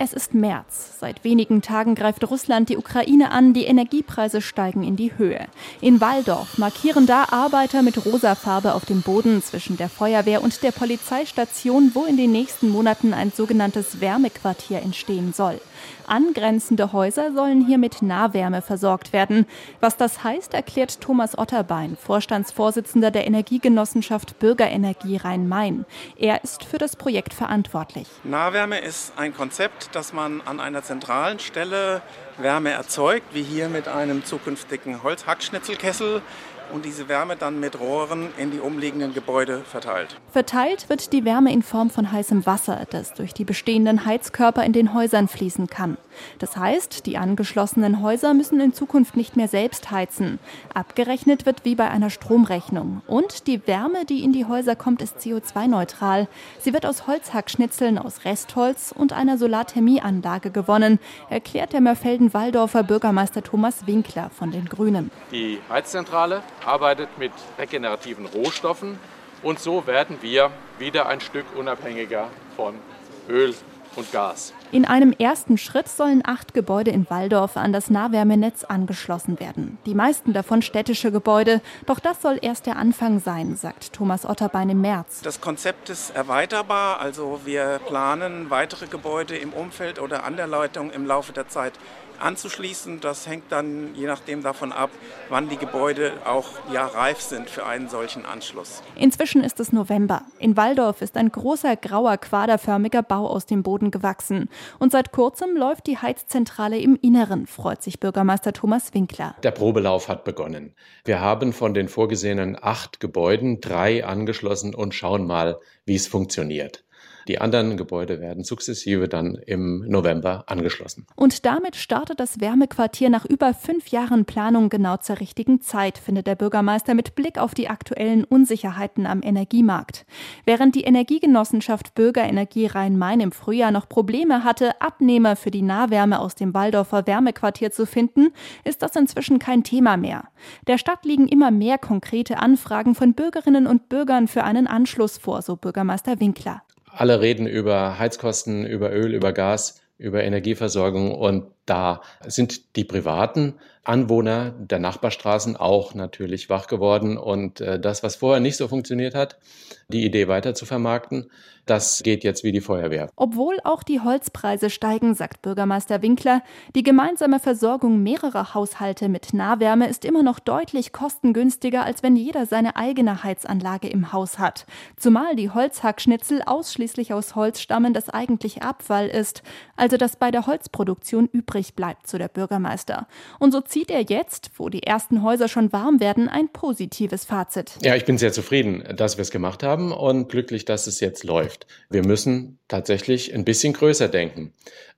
O: Es ist März. Seit wenigen Tagen greift Russland die Ukraine an, die Energiepreise steigen in die Höhe. In Walldorf markieren da Arbeiter mit rosa Farbe auf dem Boden zwischen der Feuerwehr und der Polizeistation, wo in den nächsten Monaten ein sogenanntes Wärmequartier entstehen soll. Angrenzende Häuser sollen hier mit Nahwärme versorgt werden. Was das heißt, erklärt Thomas Otterbein, Vorstandsvorsitzender der Energiegenossenschaft Bürgerenergie Rhein-Main. Er ist für das Projekt verantwortlich.
P: Nahwärme ist ein Konzept, dass man an einer zentralen Stelle Wärme erzeugt, wie hier mit einem zukünftigen Holzhackschnitzelkessel und diese Wärme dann mit Rohren in die umliegenden Gebäude verteilt.
O: Verteilt wird die Wärme in Form von heißem Wasser, das durch die bestehenden Heizkörper in den Häusern fließen kann. Das heißt, die angeschlossenen Häuser müssen in Zukunft nicht mehr selbst heizen. Abgerechnet wird wie bei einer Stromrechnung. Und die Wärme, die in die Häuser kommt, ist CO2-neutral. Sie wird aus Holzhackschnitzeln aus Restholz und einer Solarthermieanlage gewonnen, erklärt der Mörfelden-Walldorfer Bürgermeister Thomas Winkler von den Grünen.
Q: Die Heizzentrale arbeitet mit regenerativen Rohstoffen und so werden wir wieder ein Stück unabhängiger von Öl und Gas.
O: In einem ersten Schritt sollen acht Gebäude in Walldorf an das Nahwärmenetz angeschlossen werden. Die meisten davon städtische Gebäude. Doch das soll erst der Anfang sein, sagt Thomas Otterbein im März.
P: Das Konzept ist erweiterbar. Also wir planen weitere Gebäude im Umfeld oder an der Leitung im Laufe der Zeit anzuschließen. Das hängt dann je nachdem davon ab, wann die Gebäude auch ja, reif sind für einen solchen Anschluss.
O: Inzwischen ist es November. In Walldorf ist ein großer grauer quaderförmiger Bau aus dem Boden gewachsen. Und seit kurzem läuft die Heizzentrale im Inneren, freut sich Bürgermeister Thomas Winkler.
Q: Der Probelauf hat begonnen. Wir haben von den vorgesehenen acht Gebäuden drei angeschlossen und schauen mal, wie es funktioniert. Die anderen Gebäude werden sukzessive dann im November angeschlossen.
O: Und damit startet das Wärmequartier nach über fünf Jahren Planung genau zur richtigen Zeit, findet der Bürgermeister mit Blick auf die aktuellen Unsicherheiten am Energiemarkt. Während die Energiegenossenschaft Bürgerenergie Rhein-Main im Frühjahr noch Probleme hatte, Abnehmer für die Nahwärme aus dem Waldorfer Wärmequartier zu finden, ist das inzwischen kein Thema mehr. Der Stadt liegen immer mehr konkrete Anfragen von Bürgerinnen und Bürgern für einen Anschluss vor, so Bürgermeister Winkler.
Q: Alle reden über Heizkosten, über Öl, über Gas, über Energieversorgung und da sind die privaten Anwohner der Nachbarstraßen auch natürlich wach geworden und äh, das, was vorher nicht so funktioniert hat, die Idee weiter zu vermarkten, das geht jetzt wie die Feuerwehr.
O: Obwohl auch die Holzpreise steigen, sagt Bürgermeister Winkler, die gemeinsame Versorgung mehrerer Haushalte mit Nahwärme ist immer noch deutlich kostengünstiger, als wenn jeder seine eigene Heizanlage im Haus hat. Zumal die Holzhackschnitzel ausschließlich aus Holz stammen, das eigentlich Abfall ist, also das bei der Holzproduktion übrig bleibt, so der Bürgermeister. Und so zieht er jetzt, wo die ersten Häuser schon warm werden, ein positives Fazit.
Q: Ja, ich bin sehr zufrieden, dass wir es gemacht haben und glücklich, dass es jetzt läuft läuft. Wir müssen tatsächlich ein bisschen größer denken.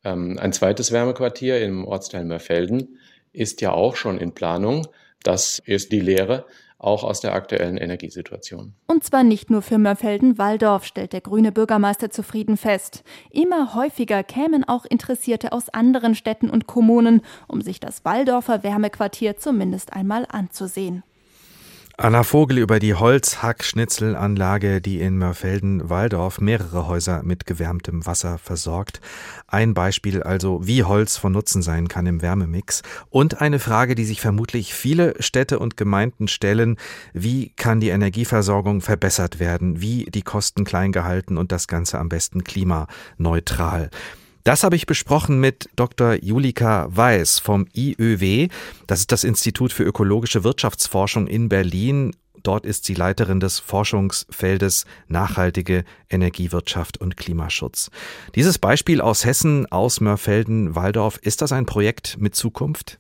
Q: Ähm, ein zweites Wärmequartier im Ortsteil Mörfelden ist ja auch schon in Planung. Das ist die Lehre auch aus der aktuellen Energiesituation.
O: Und zwar nicht nur für Mörfelden-Walldorf, stellt der grüne Bürgermeister zufrieden fest. Immer häufiger kämen auch Interessierte aus anderen Städten und Kommunen, um sich das Walldorfer Wärmequartier zumindest einmal anzusehen.
B: Anna Vogel über die Holzhackschnitzelanlage, die in Mörfelden-Walldorf mehrere Häuser mit gewärmtem Wasser versorgt. Ein Beispiel also, wie Holz von Nutzen sein kann im Wärmemix. Und eine Frage, die sich vermutlich viele Städte und Gemeinden stellen. Wie kann die Energieversorgung verbessert werden? Wie die Kosten klein gehalten und das Ganze am besten klimaneutral? Das habe ich besprochen mit Dr. Julika Weiß vom IÖW. Das ist das Institut für ökologische Wirtschaftsforschung in Berlin. Dort ist sie Leiterin des Forschungsfeldes nachhaltige Energiewirtschaft und Klimaschutz. Dieses Beispiel aus Hessen, aus Mörfelden-Walldorf, ist das ein Projekt mit Zukunft?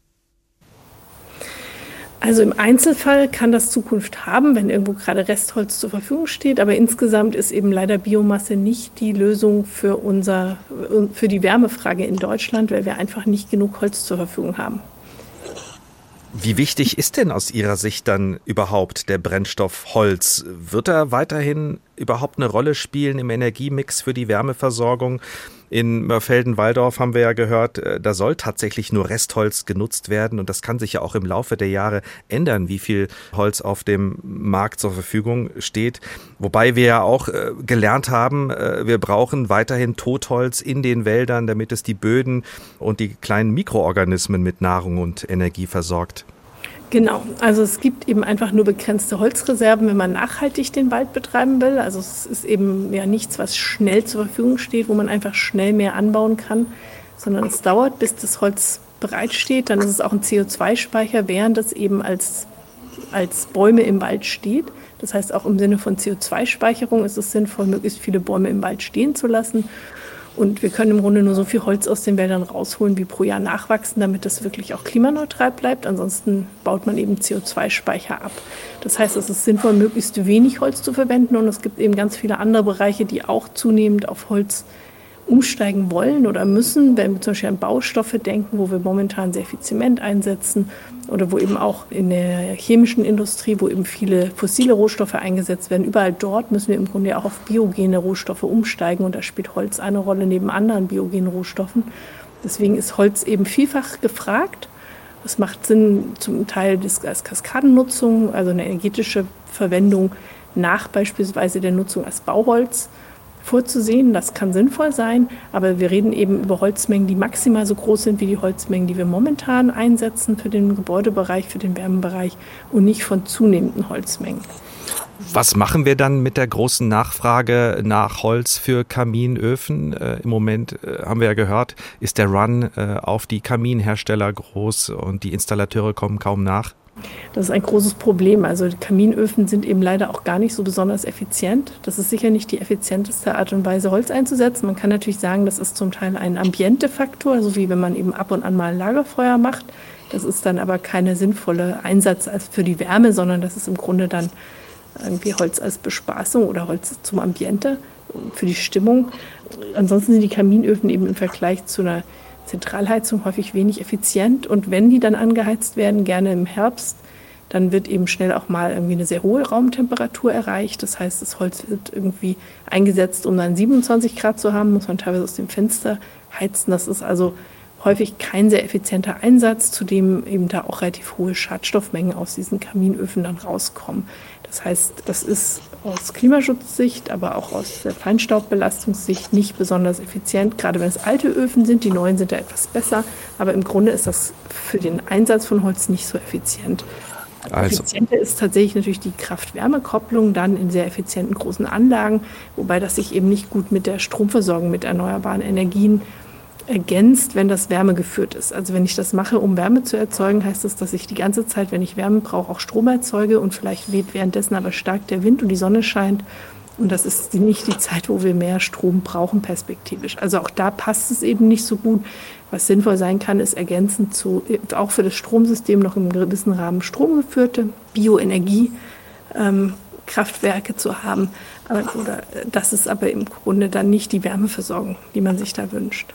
R: Also im Einzelfall kann das Zukunft haben, wenn irgendwo gerade Restholz zur Verfügung steht. Aber insgesamt ist eben leider Biomasse nicht die Lösung für, unser, für die Wärmefrage in Deutschland, weil wir einfach nicht genug Holz zur Verfügung haben.
B: Wie wichtig ist denn aus Ihrer Sicht dann überhaupt der Brennstoff Holz? Wird er weiterhin überhaupt eine Rolle spielen im Energiemix für die Wärmeversorgung? In Mörfelden-Walldorf haben wir ja gehört, äh, da soll tatsächlich nur Restholz genutzt werden und das kann sich ja auch im Laufe der Jahre ändern, wie viel Holz auf dem Markt zur Verfügung steht. Wobei wir ja auch äh, gelernt haben, äh, wir brauchen weiterhin Totholz in den Wäldern, damit es die Böden und die kleinen Mikroorganismen mit Nahrung und Energie versorgt.
R: Genau, also es gibt eben einfach nur begrenzte Holzreserven, wenn man nachhaltig den Wald betreiben will. Also es ist eben ja nichts, was schnell zur Verfügung steht, wo man einfach schnell mehr anbauen kann, sondern es dauert, bis das Holz bereitsteht. Dann ist es auch ein CO2-Speicher, während es eben als, als Bäume im Wald steht. Das heißt, auch im Sinne von CO2-Speicherung ist es sinnvoll, möglichst viele Bäume im Wald stehen zu lassen. Und wir können im Grunde nur so viel Holz aus den Wäldern rausholen, wie pro Jahr nachwachsen, damit das wirklich auch klimaneutral bleibt. Ansonsten baut man eben CO2-Speicher ab. Das heißt, es ist sinnvoll, möglichst wenig Holz zu verwenden. Und es gibt eben ganz viele andere Bereiche, die auch zunehmend auf Holz umsteigen wollen oder müssen, wenn wir zum Beispiel an Baustoffe denken, wo wir momentan sehr viel Zement einsetzen oder wo eben auch in der chemischen Industrie, wo eben viele fossile Rohstoffe eingesetzt werden, überall dort müssen wir im Grunde auch auf biogene Rohstoffe umsteigen und da spielt Holz eine Rolle neben anderen biogenen Rohstoffen. Deswegen ist Holz eben vielfach gefragt. Es macht Sinn, zum Teil als Kaskadennutzung, also eine energetische Verwendung nach beispielsweise der Nutzung als Bauholz vorzusehen. Das kann sinnvoll sein, aber wir reden eben über Holzmengen, die maximal so groß sind wie die Holzmengen, die wir momentan einsetzen für den Gebäudebereich, für den Wärmebereich und nicht von zunehmenden Holzmengen.
B: Was machen wir dann mit der großen Nachfrage nach Holz für Kaminöfen? Äh, Im Moment äh, haben wir ja gehört, ist der Run äh, auf die Kaminhersteller groß und die Installateure kommen kaum nach.
R: Das ist ein großes Problem. Also Kaminöfen sind eben leider auch gar nicht so besonders effizient. Das ist sicher nicht die effizienteste Art und Weise, Holz einzusetzen. Man kann natürlich sagen, das ist zum Teil ein Ambiente-Faktor, so wie wenn man eben ab und an mal ein Lagerfeuer macht. Das ist dann aber keine sinnvolle Einsatz als für die Wärme, sondern das ist im Grunde dann irgendwie Holz als Bespaßung oder Holz zum Ambiente für die Stimmung. Ansonsten sind die Kaminöfen eben im Vergleich zu einer Zentralheizung häufig wenig effizient und wenn die dann angeheizt werden, gerne im Herbst, dann wird eben schnell auch mal irgendwie eine sehr hohe Raumtemperatur erreicht. Das heißt, das Holz wird irgendwie eingesetzt, um dann 27 Grad zu haben, muss man teilweise aus dem Fenster heizen. Das ist also häufig kein sehr effizienter Einsatz, zudem eben da auch relativ hohe Schadstoffmengen aus diesen Kaminöfen dann rauskommen. Das heißt, das ist aus Klimaschutzsicht, aber auch aus der Feinstaubbelastungssicht nicht besonders effizient, gerade wenn es alte Öfen sind. Die neuen sind da etwas besser, aber im Grunde ist das für den Einsatz von Holz nicht so effizient. Also. Effizienter ist tatsächlich natürlich die Kraft-Wärme-Kopplung dann in sehr effizienten großen Anlagen, wobei das sich eben nicht gut mit der Stromversorgung mit erneuerbaren Energien ergänzt, wenn das Wärme geführt ist. Also wenn ich das mache, um Wärme zu erzeugen, heißt das, dass ich die ganze Zeit, wenn ich Wärme brauche, auch Strom erzeuge und vielleicht weht währenddessen aber stark der Wind und die Sonne scheint. Und das ist nicht die Zeit, wo wir mehr Strom brauchen, perspektivisch. Also auch da passt es eben nicht so gut. Was sinnvoll sein kann, ist ergänzend zu, auch für das Stromsystem noch im gewissen Rahmen stromgeführte Bioenergie. Ähm, Kraftwerke zu haben. Aber, oder, das ist aber im Grunde dann nicht die Wärmeversorgung, die man sich da wünscht.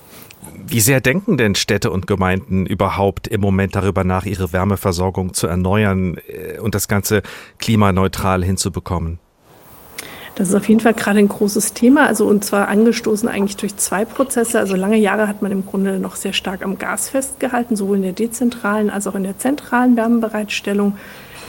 B: Wie sehr denken denn Städte und Gemeinden überhaupt im Moment darüber nach, ihre Wärmeversorgung zu erneuern äh, und das Ganze klimaneutral hinzubekommen?
R: Das ist auf jeden Fall gerade ein großes Thema, also und zwar angestoßen eigentlich durch zwei Prozesse. Also lange Jahre hat man im Grunde noch sehr stark am Gas festgehalten, sowohl in der dezentralen als auch in der zentralen Wärmebereitstellung.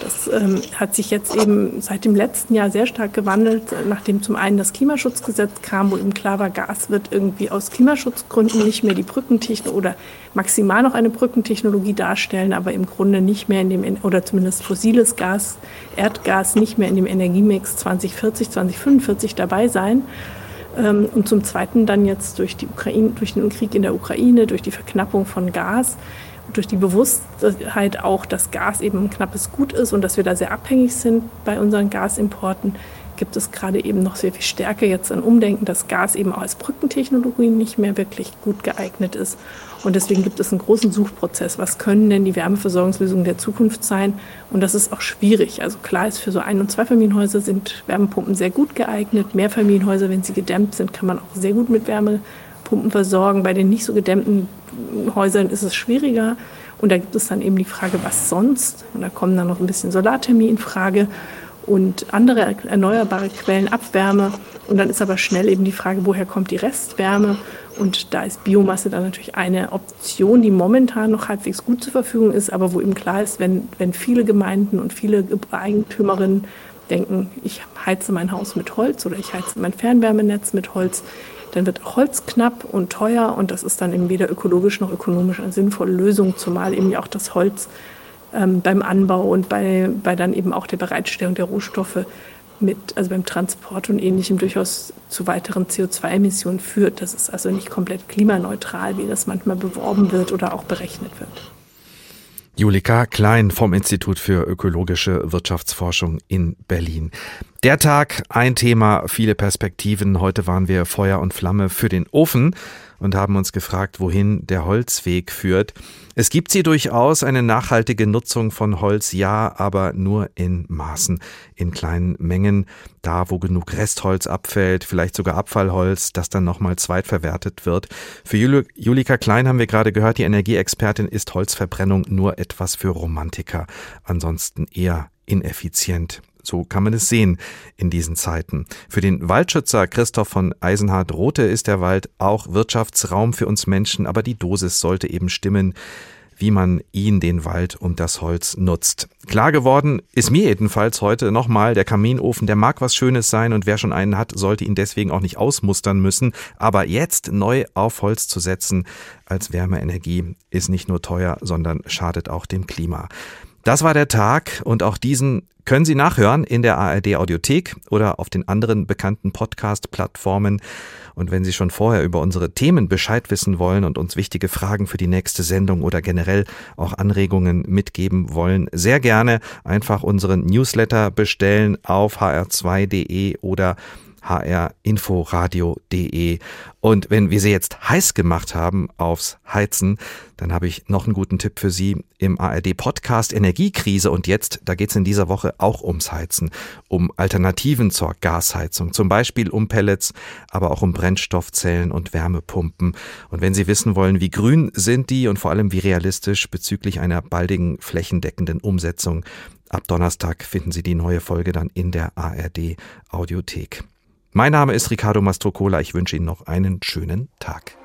R: Das ähm, hat sich jetzt eben seit dem letzten Jahr sehr stark gewandelt, nachdem zum einen das Klimaschutzgesetz kam, wo eben klar war, Gas wird irgendwie aus Klimaschutzgründen nicht mehr die Brückentechnologie oder maximal noch eine Brückentechnologie darstellen, aber im Grunde nicht mehr in dem, oder zumindest fossiles Gas, Erdgas nicht mehr in dem Energiemix 2040, 2045 dabei sein. Ähm, und zum Zweiten dann jetzt durch, die Ukraine, durch den Krieg in der Ukraine, durch die Verknappung von Gas, durch die Bewusstheit auch, dass Gas eben ein knappes Gut ist und dass wir da sehr abhängig sind bei unseren Gasimporten, gibt es gerade eben noch sehr viel Stärke jetzt an Umdenken, dass Gas eben auch als Brückentechnologie nicht mehr wirklich gut geeignet ist. Und deswegen gibt es einen großen Suchprozess. Was können denn die Wärmeversorgungslösungen der Zukunft sein? Und das ist auch schwierig. Also klar ist, für so Ein- und Zweifamilienhäuser sind Wärmepumpen sehr gut geeignet. Mehrfamilienhäuser, wenn sie gedämmt sind, kann man auch sehr gut mit Wärmepumpen versorgen. Bei den nicht so gedämmten Häusern ist es schwieriger. Und da gibt es dann eben die Frage, was sonst? Und da kommen dann noch ein bisschen Solarthermie in Frage und andere erneuerbare Quellen, Abwärme. Und dann ist aber schnell eben die Frage, woher kommt die Restwärme? Und da ist Biomasse dann natürlich eine Option, die momentan noch halbwegs gut zur Verfügung ist, aber wo eben klar ist, wenn, wenn viele Gemeinden und viele Eigentümerinnen denken, ich heize mein Haus mit Holz oder ich heize mein Fernwärmenetz mit Holz, dann wird auch Holz knapp und teuer und das ist dann eben weder ökologisch noch ökonomisch eine sinnvolle Lösung, zumal eben auch das Holz ähm, beim Anbau und bei, bei dann eben auch der Bereitstellung der Rohstoffe mit, also beim Transport und ähnlichem durchaus zu weiteren CO2-Emissionen führt. Das ist also nicht komplett klimaneutral, wie das manchmal beworben wird oder auch berechnet wird.
B: Julika Klein vom Institut für ökologische Wirtschaftsforschung in Berlin. Der Tag, ein Thema, viele Perspektiven. Heute waren wir Feuer und Flamme für den Ofen und haben uns gefragt, wohin der Holzweg führt. Es gibt sie durchaus, eine nachhaltige Nutzung von Holz, ja, aber nur in Maßen, in kleinen Mengen, da wo genug Restholz abfällt, vielleicht sogar Abfallholz, das dann nochmal zweitverwertet wird. Für Julika Klein haben wir gerade gehört, die Energieexpertin ist Holzverbrennung nur etwas für Romantiker, ansonsten eher ineffizient. So kann man es sehen in diesen Zeiten. Für den Waldschützer Christoph von Eisenhardt-Rothe ist der Wald auch Wirtschaftsraum für uns Menschen, aber die Dosis sollte eben stimmen wie man ihn, den Wald und das Holz nutzt. Klar geworden ist mir jedenfalls heute nochmal, der Kaminofen, der mag was Schönes sein und wer schon einen hat, sollte ihn deswegen auch nicht ausmustern müssen. Aber jetzt neu auf Holz zu setzen als Wärmeenergie ist nicht nur teuer, sondern schadet auch dem Klima. Das war der Tag und auch diesen können Sie nachhören in der ARD Audiothek oder auf den anderen bekannten Podcast-Plattformen. Und wenn Sie schon vorher über unsere Themen Bescheid wissen wollen und uns wichtige Fragen für die nächste Sendung oder generell auch Anregungen mitgeben wollen, sehr gerne einfach unseren Newsletter bestellen auf hr2.de oder hrinforadio.de. Und wenn wir Sie jetzt heiß gemacht haben aufs Heizen, dann habe ich noch einen guten Tipp für Sie im ARD-Podcast Energiekrise. Und jetzt, da geht es in dieser Woche auch ums Heizen, um Alternativen zur Gasheizung, zum Beispiel um Pellets, aber auch um Brennstoffzellen und Wärmepumpen. Und wenn Sie wissen wollen, wie grün sind die und vor allem wie realistisch bezüglich einer baldigen flächendeckenden Umsetzung, Ab Donnerstag finden Sie die neue Folge dann in der ARD Audiothek. Mein Name ist Ricardo Mastrocola. Ich wünsche Ihnen noch einen schönen Tag.